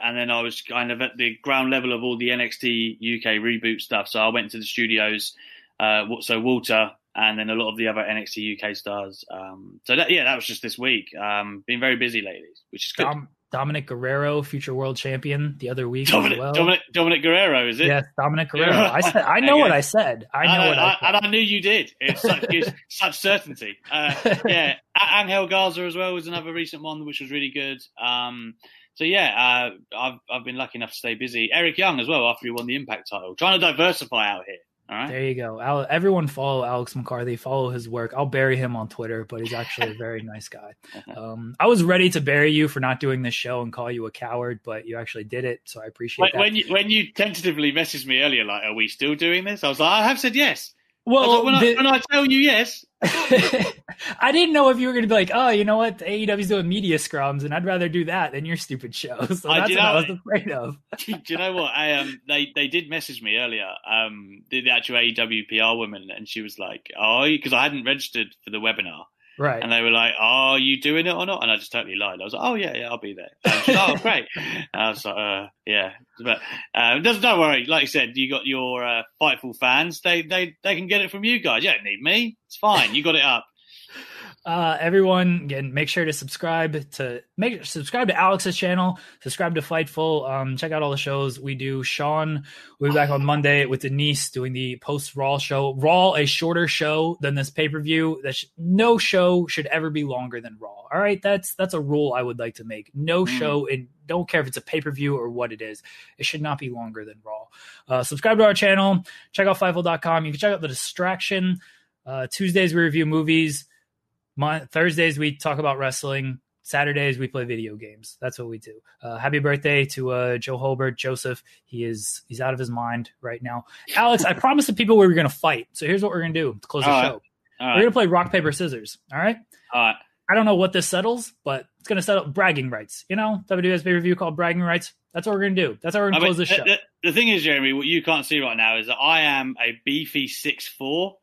and then I was kind of at the ground level of all the NXT UK reboot stuff. So I went to the studios. Uh, so Walter and then a lot of the other NXT UK stars. Um, so that, yeah, that was just this week. Um, been very busy lately, which is good. Dom- Dominic Guerrero, future world champion, the other week Dominic, as well. Dominic, Dominic Guerrero, is it? yes, Dominic Guerrero. I said, I *laughs* know what I said. I know what I, and said. I knew you did. It's *laughs* such, it's such certainty. Uh, *laughs* yeah, Angel Garza as well was another recent one, which was really good. Um, so yeah, uh, I've I've been lucky enough to stay busy. Eric Young as well after he won the Impact title, trying to diversify out here. Right. There you go. Al- everyone follow Alex McCarthy. Follow his work. I'll bury him on Twitter, but he's actually a very nice guy. *laughs* Um, I was ready to bury you for not doing this show and call you a coward, but you actually did it, so I appreciate When, that. when you when you tentatively messaged me earlier, like, are we still doing this? I was like, I have said yes. Well, when, the- I, when I tell you yes, *laughs* I didn't know if you were going to be like, oh, you know what? AEW's doing media scrums, and I'd rather do that than your stupid show. *laughs* So I that's what I was afraid of. *laughs* do you know what? I um they they did message me earlier. Um, the, the actual AEW PR woman, and she was like, "Oh, because I hadn't registered for the webinar." Right. And they were like, "Oh, are you doing it or not?" And I just totally lied. I was like, "Oh yeah, yeah, I'll be there." Like, oh, great. *laughs* And I was like, uh, "Yeah," but um, doesn't don't worry. Like you said, you got your uh, Fightful fans. They they they can get it from you guys. You don't need me. It's fine. You got it up. Uh, everyone again make sure to subscribe to make subscribe to alex's channel. Subscribe to fightful. Um, check out all the shows we do. Sean we'll be back on monday with denise doing the post raw show. Raw a shorter show than this pay-per-view. That sh- no show should ever be longer than raw. All right? That's that's a rule i would like to make. No Mm. show and don't care if it's a pay-per-view or what it is. It should not be longer than raw. Uh, subscribe to our channel. Check out fightful.com you can check out the distraction. Uh, tuesdays we review movies Mon- Thursdays we talk about wrestling. Saturdays we play video games. That's what we do. Uh, happy birthday to uh, Joe Holbert, Joseph. He is he's out of his mind right now. Alex, I *laughs* promised the people we were going to fight. So here's what we're going to do to close the right. show. All We're right, going to play rock paper scissors. All right. all right. I don't know what this settles, but It's going to settle bragging rights. You know, WWE's pay per view called bragging rights. That's what we're going to do. That's how we're going to close this show. The, the, thing is, Jeremy, what you can't see right now is that I am a beefy six four,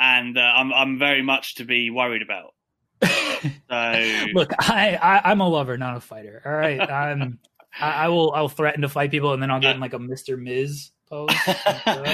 and uh, I'm I'm very much to be worried about. so *laughs* look, I, I am a lover, not a fighter. All right, I'm I, I, will I'll threaten to fight people, and then I'll get in like a Mister Miz pose. *laughs* Don't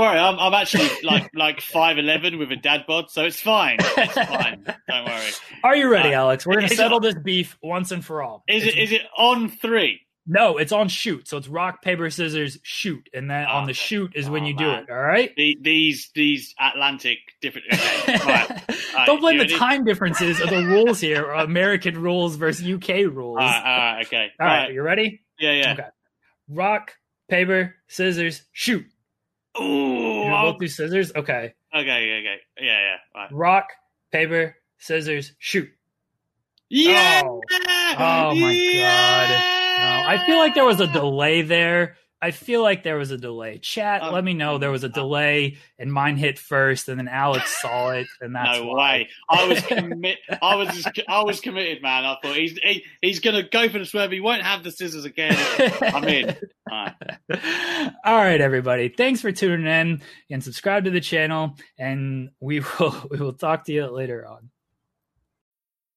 worry, I'm I'm actually like like five eleven with a dad bod, so it's fine. It's fine. Don't worry. Are you ready, uh, Alex? We're gonna settle it, this beef once and for all. Is it's, it is it on three? No, it's on shoot. So it's rock, paper, scissors, shoot, and then oh, on the shoot is oh, when you man. do it. All right. The, these these Atlantic different. Okay. right. *laughs* Don't blame the time differences of the rules here. or American rules versus UK rules. All right, all right okay. All, all right, right, you ready? Yeah, yeah. Okay. Rock, paper, scissors, shoot. Ooh, both do scissors. Okay. Okay, okay, yeah, yeah. Right. Rock, paper, scissors, shoot. Yeah. Oh, oh my yeah! god. I feel like there was a *laughs* delay there. I feel like there was a delay. Chat, um, let me know there was a delay, and mine hit first, and then Alex saw it, and that's no why. way. I was commit. I was I was committed, man. I thought he's he, he's gonna go for the swerve. He won't have the scissors again. I'm in. All right. *laughs* All right, everybody. Thanks for tuning in and subscribe to the channel, and we *laughs* will we will talk to you later on.